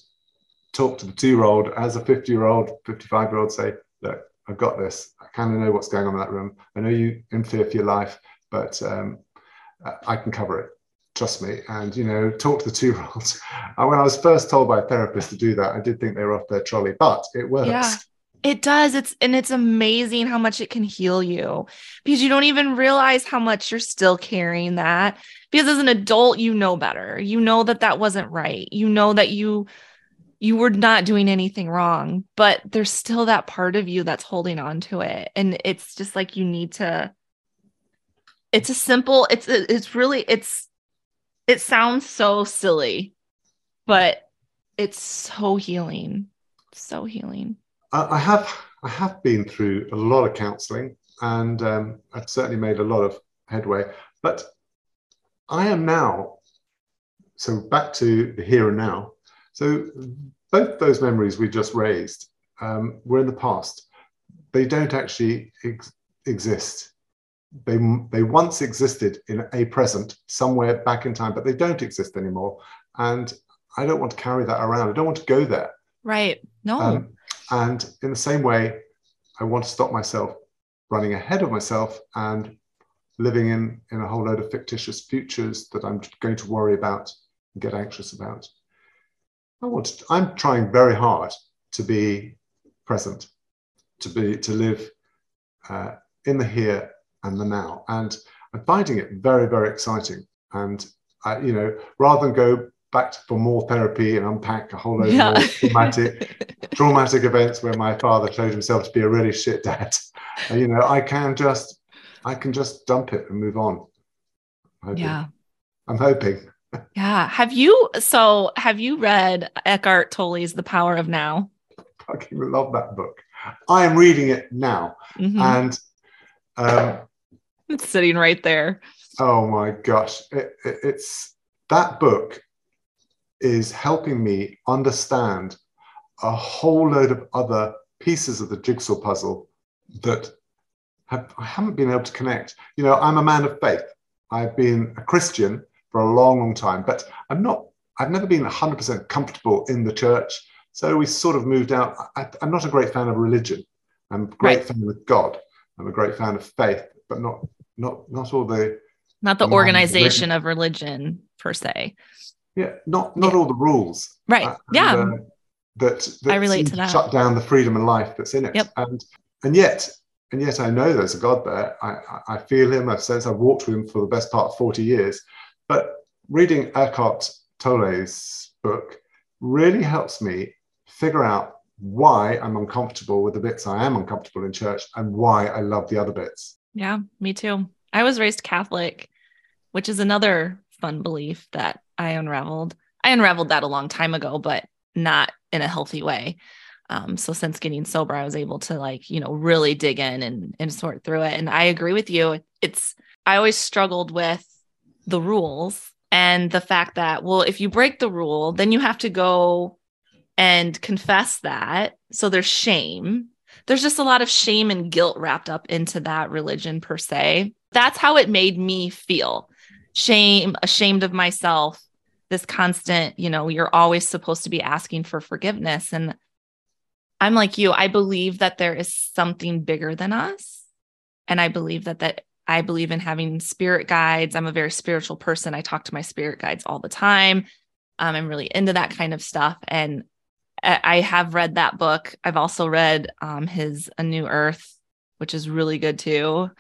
B: talk to the two-year-old as a 50-year-old, 55-year-old, say, look, I've got this. I kind of know what's going on in that room. I know you in fear for your life, but um, I can cover it. Trust me. And you know, talk to the two-year-olds. And when I was first told by a therapist to do that, I did think they were off their trolley, but it works.
A: Yeah. It does. It's and it's amazing how much it can heal you because you don't even realize how much you're still carrying that. Because as an adult, you know better. You know that that wasn't right. You know that you you were not doing anything wrong, but there's still that part of you that's holding on to it. And it's just like you need to it's a simple it's it's really it's it sounds so silly but it's so healing. So healing.
B: I have I have been through a lot of counselling, and um, I've certainly made a lot of headway. But I am now so back to the here and now. So both those memories we just raised um, were in the past. They don't actually ex- exist. They they once existed in a present somewhere back in time, but they don't exist anymore. And I don't want to carry that around. I don't want to go there.
A: Right. No.
B: Um, and in the same way, I want to stop myself running ahead of myself and living in, in a whole load of fictitious futures that I'm going to worry about and get anxious about. I want to, I'm trying very hard to be present, to be to live uh, in the here and the now, and I'm finding it very very exciting. And I, you know, rather than go back for more therapy and unpack a whole load
A: Yeah.
B: of traumatic traumatic events where my father showed himself to be a really shit dad, uh, you know, I can just I can just dump it and move on. I'm
A: yeah.
B: I'm hoping.
A: Yeah. Have you so have you read Eckhart Tolle's The Power of Now?
B: I Fucking love that book. I am reading it now,
A: Mhm.
B: and um,
A: It's sitting right there.
B: Oh my gosh, it, it- it's that book is helping me understand a whole load of other pieces of the jigsaw puzzle that have, I haven't been able to connect. You know, I'm a man of faith. I've been a Christian for a long, long time, but I'm not. I've never been 100% comfortable in the church. So we sort of moved out. I, I'm not a great fan of religion. I'm a great
A: Right.
B: fan of God. I'm a great fan of faith, but not not not all the
A: Not the organization of religion per se.
B: Yeah, not not
A: Yeah.
B: all the rules.
A: Right.
B: uh,
A: yeah.
B: uh, that, that
A: I relate to that.
B: Shut down the freedom and life that's in it.
A: Yep.
B: And and yet and yet I know there's a God there. I I- feel Him. I've sense I've walked with Him for the best part of forty years. But reading Eckhart Tolle's book really helps me figure out why I'm uncomfortable with the bits I am uncomfortable in church and why I love the other bits.
A: Yeah, me too. I was raised Catholic, which is another fun belief that I unraveled. I unraveled that a long time ago, but not in a healthy way. Um, so since getting sober, I was able to like, you know, really dig in and, and sort through it. And I agree with you. It's, I always struggled with the rules and the fact that, well, if you break the rule, then you have to go and confess that. So there's shame. There's just a lot of shame and guilt wrapped up into that religion per se. That's how it made me feel shame, ashamed of myself, this constant, you know, you're always supposed to be asking for forgiveness. And I'm like you, I believe that there is something bigger than us. And I believe that that I believe in having spirit guides. I'm a very spiritual person. I talk to my spirit guides all the time. Um, I'm really into that kind of stuff. And I have read that book. I've also read um, his A New Earth, which is really good too.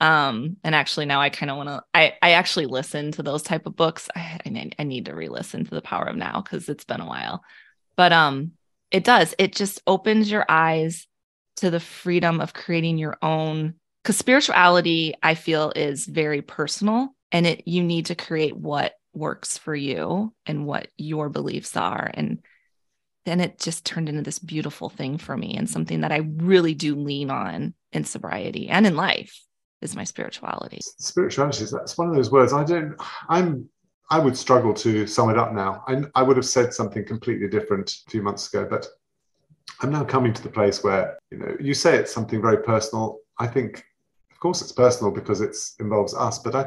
A: Um, and actually now I kind of want to, I, I actually listen to those type of books. I, I need to re-listen to the power of now because it's been a while, but, um, it does, it just opens your eyes to the freedom of creating your own, because spirituality I feel is very personal and it, you need to create what works for you and what your beliefs are. And then it just turned into this beautiful thing for me and something that I really do lean on in sobriety and in life is my spirituality.
B: spirituality is that's one of those words i don't i'm i would struggle to sum it up now. I, I would have said something completely different a few months ago but i'm now coming to the place where you know you say it's something very personal. I think of course it's personal because it involves us but i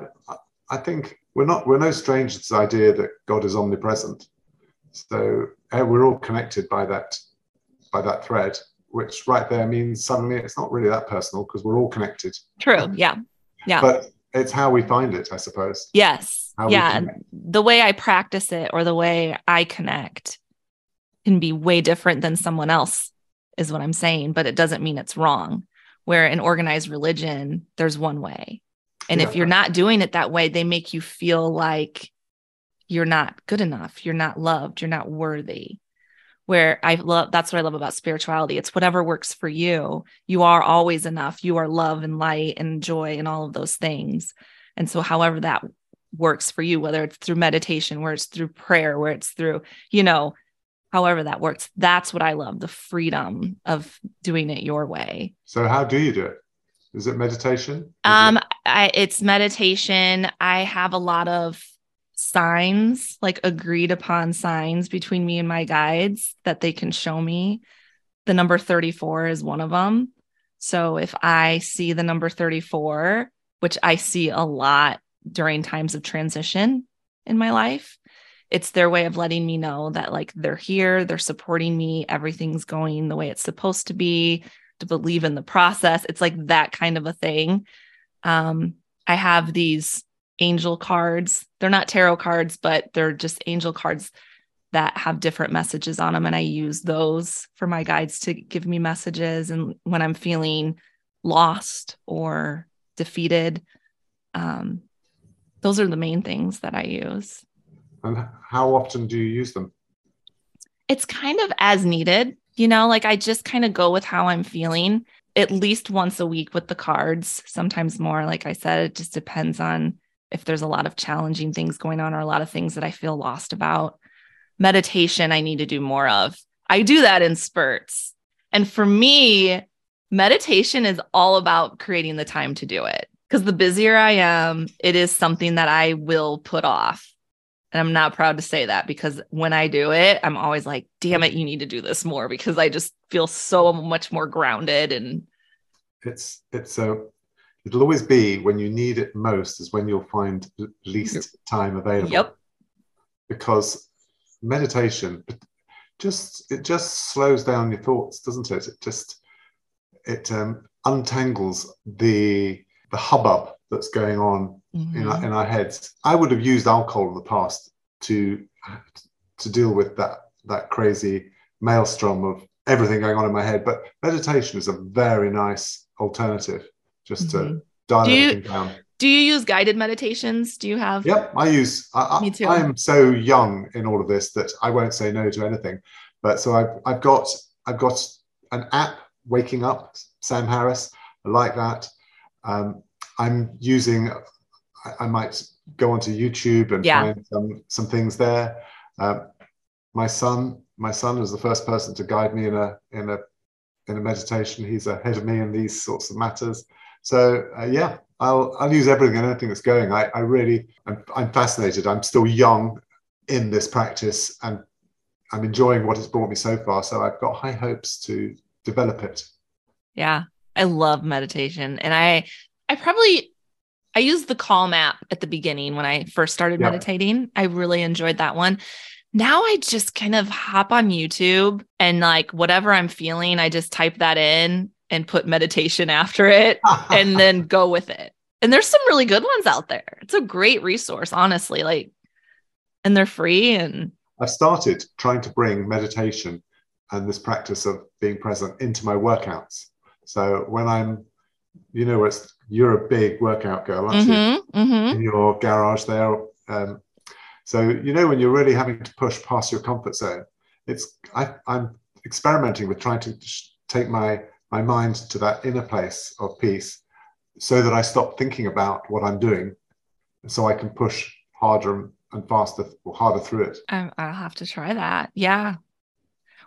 B: i think we're not we're no stranger to this idea that god is omnipresent. So Uh, we're all connected by that by that thread which right there means suddenly it's not really that personal because we're all connected
A: True. Yeah. Yeah.
B: but it's how we find it, I suppose.
A: Yes.
B: How
A: yeah. The way I practice it or the way I connect can be way different than someone else, is what I'm saying, but it doesn't mean it's wrong. Where in organized religion, there's one way. And if you're not doing it that way, they make you feel like you're not good enough, you're not loved, you're not worthy. Where I love that's what I love about spirituality. It's whatever works for you. You are always enough. You are love and light and joy and all of those things. And so, however that works for you, whether it's through meditation, where it's through prayer, where it's through, you know, however that works. That's what I love the freedom of doing it your way.
B: So, how do you do it? Is it meditation? Is
A: Um,
B: it-
A: I, it's meditation. I have a lot of signs, like agreed upon signs between me and my guides that they can show me. The number 34 is one of them. So if I see the number 34, which I see a lot during times of transition in my life, it's their way of letting me know that like they're here, they're supporting me, everything's going the way it's supposed to be, to believe in the process. It's like that kind of a thing. Um, I have these angel cards. They're not tarot cards, but they're just angel cards that have different messages on them. And I use those for my guides to give me messages. And when I'm feeling lost or defeated, um, those are the main things that I use.
B: and how often do you use them?
A: it's kind of as needed, you know, like I just kind of go with how I'm feeling at least once a week with the cards, sometimes more. Like I said, it just depends on if there's a lot of challenging things going on or a lot of things that I feel lost about. Meditation, I need to do more of. I do that in spurts. And for me, meditation is all about creating the time to do it. Because the busier I am, it is something that I will put off. And I'm not proud to say that because when I do it, I'm always like, damn it, you need to do this more because I just feel so much more grounded. And
B: It's it's a it'll always be when you need it most is when you'll find least time available.
A: yep,
B: Because meditation just it just slows down your thoughts, doesn't it? It just it um, untangles the the hubbub that's going on in,
A: Mhm.
B: our, in our heads. I would have used alcohol in the past to to deal with that that crazy maelstrom of everything going on in my head. But meditation is a very nice alternative, just to
A: Mhm.
B: dial
A: Do you-
B: down.
A: Do you use guided meditations? Do you have?
B: Yep, I use. I,
A: Me too.
B: I'm so young in all of this that I won't say no to anything. But so I've I've got I've got an app, Waking Up, Sam Harris. I like that. Um, I'm using. I, I might go onto YouTube and
A: Yeah.
B: find some some things there. Um, my son, my son is the first person to guide me in a in a in a meditation. He's ahead of me in these sorts of matters. So uh, yeah, I'll I'll use everything and anything that's going. I, I really I'm, I'm fascinated. I'm still young in this practice and I'm enjoying what it's brought me so far. So I've got high hopes to develop it.
A: Yeah. I love meditation. And I I probably I used the Calm app at the beginning when I first started
B: Yeah.
A: meditating. I really enjoyed that one. Now I just kind of hop on YouTube and like whatever I'm feeling, I just type that in and put meditation after it and then go with it. And there's some really good ones out there. It's a great resource, honestly. Like, and they're free and
B: I've started trying to bring meditation and this practice of being present into my workouts. So when I'm, you know, it's you're a big workout girl, aren't you?
A: Mhm, mhm.
B: in your garage there. Um, so you know when you're really having to push past your comfort zone, it's I, I'm experimenting with trying to sh- take my my mind to that inner place of peace, so that I stop thinking about what I'm doing, so I can push harder and faster or harder through it.
A: I, I'll have to try that. Yeah.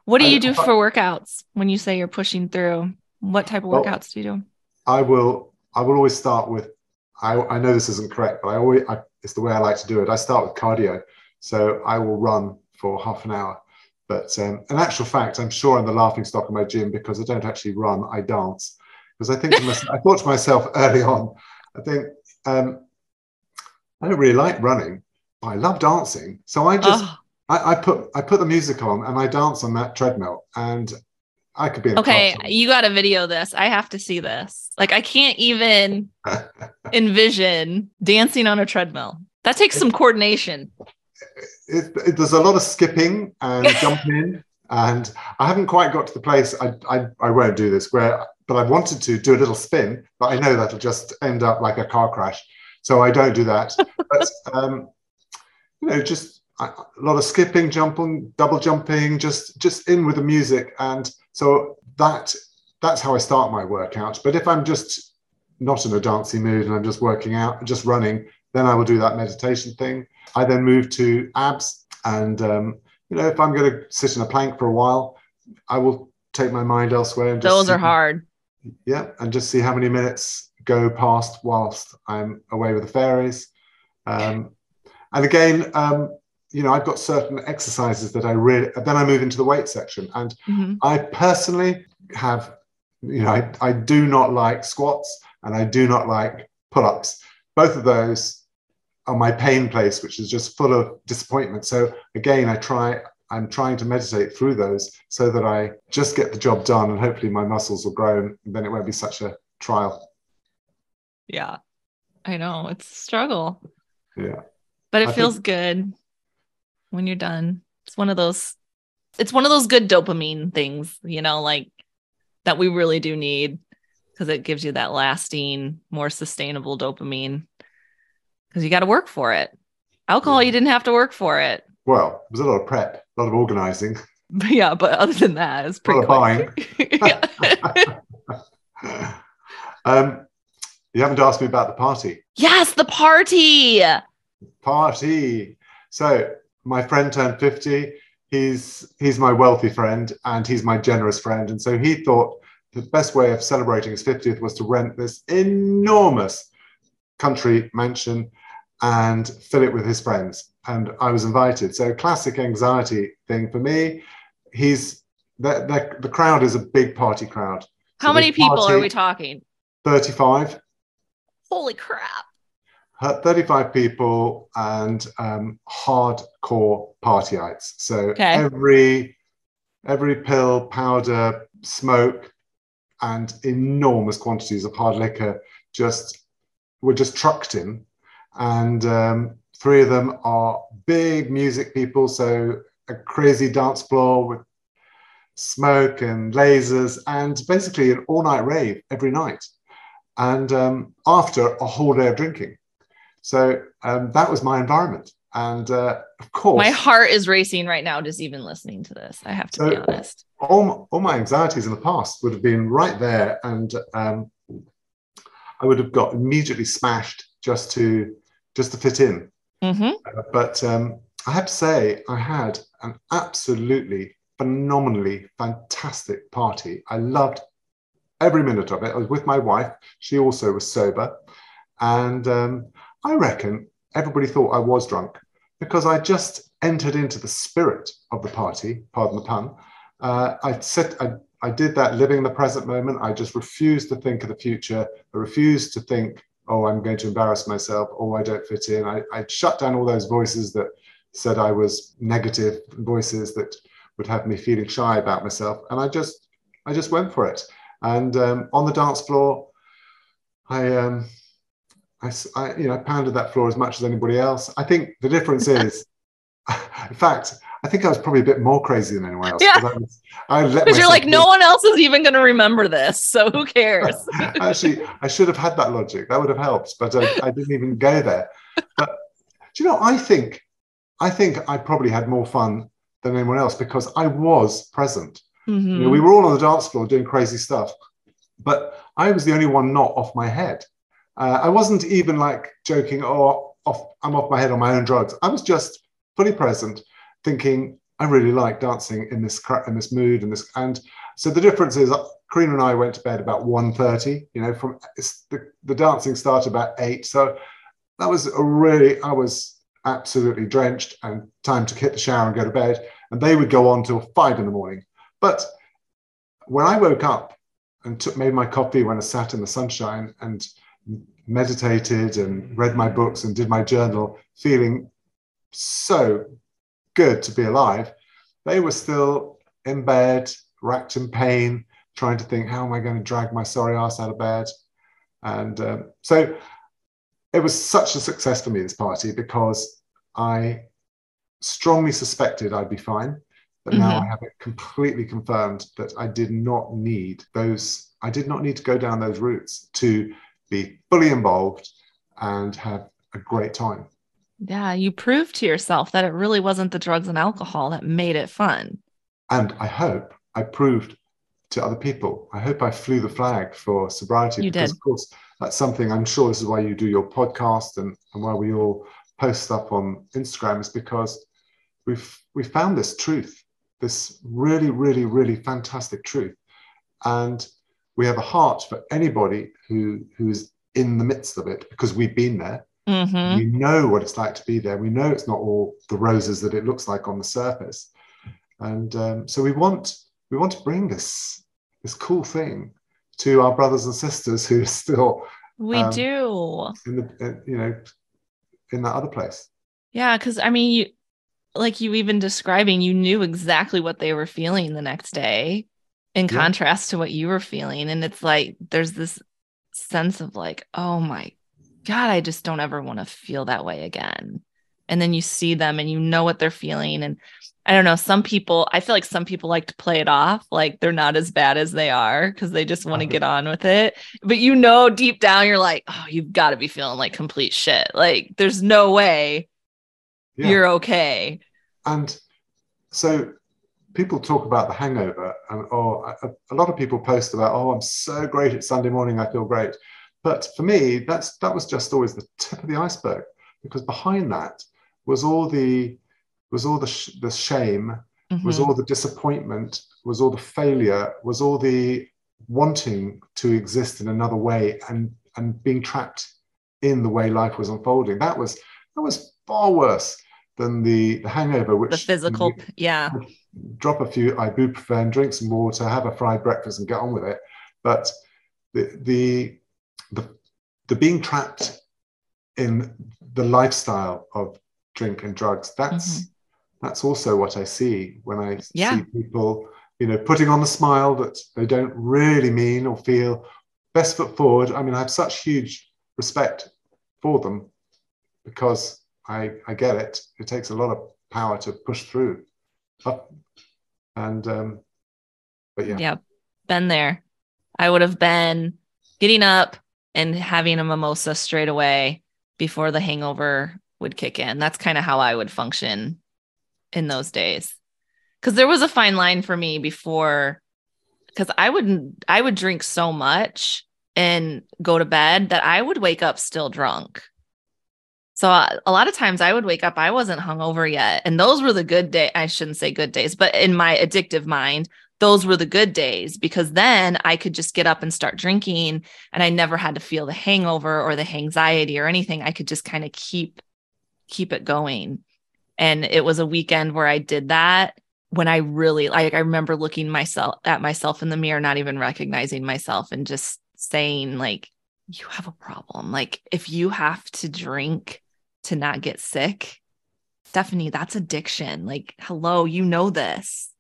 A: What do you do for workouts when you say you're pushing through? What type of
B: Well,
A: workouts do you do?
B: I will I will always start with I, I know this isn't correct, but I always I, it's the way I like to do it. I start with cardio, so I will run for half an hour. But um, in actual fact, I'm sure I'm the laughing stock of my gym because I don't actually run, I dance. Because I think to myself, I thought to myself early on, I think um, I don't really like running, but I love dancing. So I just
A: Oh,
B: I, I put I put the music on and I dance on that treadmill, and I could be
A: okay. You got to video this. I have to see this. Like, I can't even envision dancing on a treadmill. That takes some coordination.
B: It, it, there's a lot of skipping and jumping, and I haven't quite got to the place. I, I I won't do this where, but I wanted to do a little spin, but I know that'll just end up like a car crash, so I don't do that. but um, you know, just a a lot of skipping, jumping, double jumping, just just in with the music, and so that that's how I start my workout. But if I'm just not in a dancing mood and I'm just working out, just running, then I will do that meditation thing. I then move to abs. And, um, you know, if I'm going to sit in a plank for a while, I will take my mind elsewhere. And
A: Those
B: see,
A: are hard.
B: Yeah. And just see how many minutes go past whilst I'm away with the fairies. Um, and again, um, you know, I've got certain exercises that I really, then I move into the weight section. And
A: hmm
B: I personally have, you know, I, I do not like squats and I do not like pull ups. Both of those are my pain place, which is just full of disappointment. So again, I try, I'm trying to meditate through those so that I just get the job done and hopefully my muscles will grow and then it won't be such a trial.
A: Yeah. I know it's a struggle,
B: Yeah.
A: but it
B: I
A: feels
B: think-
A: good when you're done. It's one of those, it's one of those good dopamine things, you know, like that we really do need because it gives you that lasting, more sustainable dopamine because you got to work for it. Alcohol, you didn't have to work for it.
B: Well, it was a lot of prep, a lot of organizing,
A: But yeah, but other than that, it's
B: a
A: pretty
B: lot
A: quick.
B: buying. Um, you haven't asked me about the party.
A: yes, the party.
B: party. So my friend turned 50. He's he's my wealthy friend and he's my generous friend. And so he thought the best way of celebrating his 50th was to rent this enormous country mansion and fill it with his friends. And I was invited. So classic anxiety thing for me. He's the, the, the crowd is a big party crowd.
A: How
B: So
A: many people are we talking?
B: 35.
A: Holy crap.
B: Uh, 35 people and um, hardcore partyites. So
A: Okay.
B: every every pill, powder, smoke, and enormous quantities of hard liquor just were just trucked in. And um, three of them are big music people, so a crazy dance floor with smoke and lasers, and basically an all-night rave every night. And um, after a whole day of drinking. So um, that was my environment. And uh, of course,
A: My heart is racing right now, just even listening to this. I have to be honest.
B: all, my- all my anxieties in the past would have been right there. And um, I would have got immediately smashed just to just to fit in.
A: hmm
B: Uh, But um, I have to say, I had an absolutely phenomenally fantastic party. I loved every minute of it. I was with my wife. She also was sober. And um, I reckon everybody thought I was drunk because I just entered into the spirit of the party, pardon the pun. Uh, I said, I, I did that living in the present moment. I just refused to think of the future. I refused to think, oh, I'm going to embarrass myself. Oh, I don't fit in. I, I shut down all those voices that said I was negative voices that would have me feeling shy about myself. And I just, I just went for it. And um, on the dance floor, I, um, I, I, you know, pounded that floor as much as anybody else. I think the difference is, in fact, I think I was probably a bit more crazy than anyone else.
A: Yeah.
B: 'cause I was- I let
A: Because you're like,
B: be-
A: no one else is even going to remember this. So who cares?
B: Actually, I should have had that logic. That would have helped, but I, I didn't even go there. But do you know? I think, I think I probably had more fun than anyone else because I was present. You know, we mm-hmm. were all on the dance floor doing crazy stuff, but I was the only one not off my head. Uh, I wasn't even like joking, "Oh, off, I'm off my head on my own drugs." I was just fully present, thinking, "I really like dancing in this in this mood and this." And so the difference is, uh, Karina and I went to bed about 1.30, You know, from the the dancing started about eight, so that was a really I was absolutely drenched and time to hit the shower and go to bed. And they would go on till five in the morning. But when I woke up and took, made my coffee when I sat in the sunshine and meditated and read my books and did my journal, feeling so good to be alive, they were still in bed, racked in pain, trying to think, how am I going to drag my sorry ass out of bed? And um, so it was such a success for me, this party, because I strongly suspected I'd be fine. But now
A: Mhm.
B: I have it completely confirmed that I did not need those, I did not need to go down those routes to be fully involved and have a great time.
A: Yeah, you proved to yourself that it really wasn't the drugs and alcohol that made it fun.
B: And I hope I proved to other people. I hope I flew the flag for sobriety
A: You
B: because,
A: did.
B: of course, that's something I'm sure this is why you do your podcast and, and why we all post up on Instagram is because we've we found this truth, this really, really, really fantastic truth. And we have a heart for anybody who who's in the midst of it because we've been there.
A: Mm-hmm.
B: We know what it's like to be there. We know it's not all the roses that it looks like on the surface. And um, so we want we want to bring this this cool thing to our brothers and sisters who are still
A: We
B: Um,
A: do.
B: in the uh, you know in that other place.
A: Yeah, because I mean, you like you even describing, you knew exactly what they were feeling the next day, in
B: Yeah.
A: contrast to what you were feeling, and it's like there's this sense of like, oh my god, I just don't ever want to feel that way again. And then you see them, and you know what they're feeling, and I don't know. Some people, I feel like some people like to play it off like they're not as bad as they are because they just want to
B: Uh-huh.
A: get on with it. But you know, deep down, you're like, oh, you've got to be feeling like complete shit. Like, there's no way
B: Yeah.
A: you're okay.
B: And so people talk about the hangover, and oh, a, a lot of people post about, oh, I'm so great at Sunday morning, I feel great. But for me, that's that was just always the tip of the iceberg, because behind that was all the was all the sh- the shame, was
A: Mhm.
B: all the disappointment, was all the failure, was all the wanting to exist in another way, and and being trapped in the way life was unfolding. That was that was far worse than the, the hangover, which
A: the physical, yeah.
B: Drop a few ibuprofen, drink some water, have a fried breakfast, and get on with it. But the the the, the being trapped in the lifestyle of drink and drugs that's mm-hmm. that's also what I see when I
A: Yeah.
B: see people, you know, putting on the smile that they don't really mean or feel best foot forward. I mean, I have such huge respect for them because I I get it. It takes a lot of power to push through up. And um but yeah,
A: yeah been there. I would have been getting up and having a mimosa straight away before the hangover would kick in. That's kind of how i would function in those days. Because there was a fine line for me before because i wouldn't i would drink so much and go to bed that i would wake up still drunk so uh, a lot of times I would wake up, I wasn't hungover yet. And those were the good day. I shouldn't say good days, but in my addictive mind, those were the good days because then I could just get up and start drinking and I never had to feel the hangover or the anxiety or anything. I could just kind of keep keep it going. And it was a weekend where I did that when I really like I remember looking myself at myself in the mirror, not even recognizing myself and just saying like you have a problem. Like if you have to drink to not get sick, Stephanie, that's addiction. Like hello, you know this.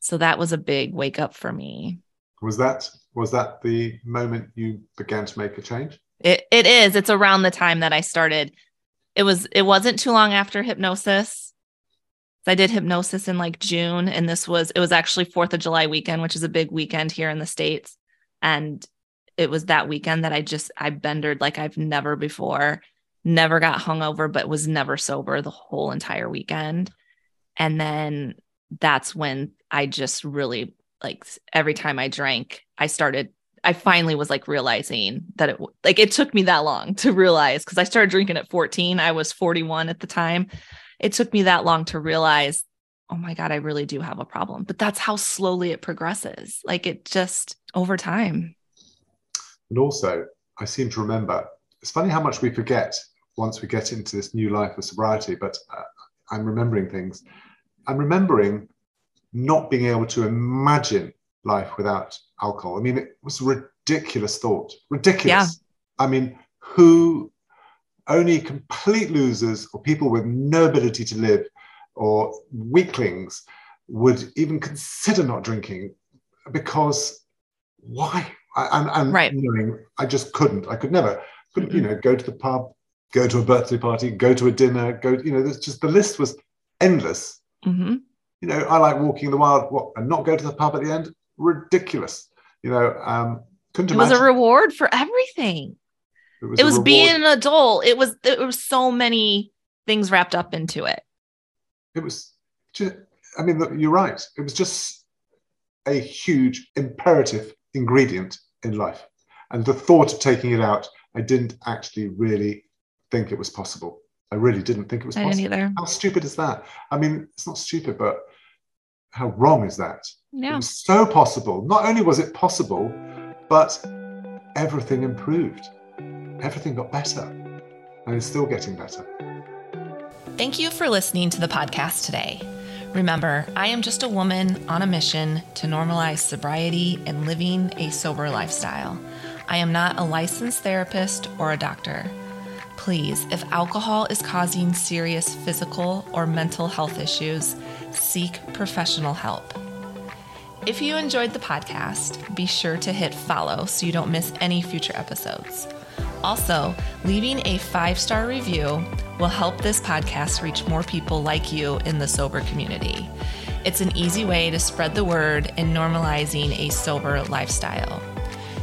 A: So that was a big wake up for me.
B: was that was that the moment you began to make a change?
A: It it is. It's around the time that I started. It was it wasn't too long after hypnosis. I did hypnosis in like June and this was it was actually 4th of July weekend, which is a big weekend here in the states. And it was that weekend that I just I bendered like I've never before. Never got hungover but was never sober the whole entire weekend. And then that's when I just really like every time I drank, I started I finally was like realizing that it like it took me that long to realize because I started drinking at 14. I was 41 at the time. It took me that long to realize, oh my God, I really do have a problem. But that's how slowly it progresses. Like it just over time.
B: And also, I seem to remember. It's funny how much we forget once we get into this new life of sobriety. But uh, I'm remembering things. I'm remembering not being able to imagine life without alcohol. I mean, it was a ridiculous thought. Ridiculous.
A: Yeah.
B: I mean, who only complete losers or people with no ability to live or weaklings would even consider not drinking because why? I, I'm, I'm
A: Right.
B: knowing I just couldn't. I could never. Couldn't, you
A: Mm-mm.
B: know, go to the pub, go to a birthday party, go to a dinner, go. You know, there's just the list was endless
A: hmm
B: you know, I like walking in the wild what, and not go to the pub at the end. Ridiculous. You know, um, couldn't
A: It was a reward for everything.
B: it was,
A: It was being an adult. It was there was so many things wrapped up into it.
B: It was just, I mean, look, you're right. It was just a huge imperative ingredient in life. And the thought of taking it out, I didn't actually really think it was possible. I really didn't think it was
A: I
B: possible.
A: either.
B: How stupid is that? I mean, it's not stupid, but how wrong is that? It was so possible. Not only was it possible, but everything improved. Everything got better. And it's still getting better.
A: Thank you for listening to the podcast today. Remember, I am just a woman on a mission to normalize sobriety and living a sober lifestyle. I am not a licensed therapist or a doctor. Please, if alcohol is causing serious physical or mental health issues, seek professional help. If you enjoyed the podcast, be sure to hit follow so you don't miss any future episodes. Also, leaving a five star review will help this podcast reach more people like you in the sober community. It's an easy way to spread the word in normalizing a sober lifestyle.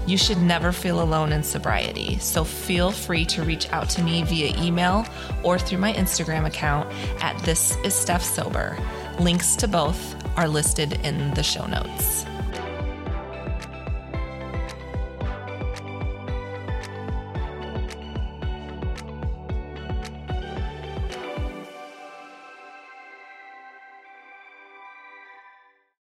A: You should never feel alone in sobriety, so feel free to reach out to me via email or through my Instagram account at This Is Steph Sober. Links to both are listed in the show notes.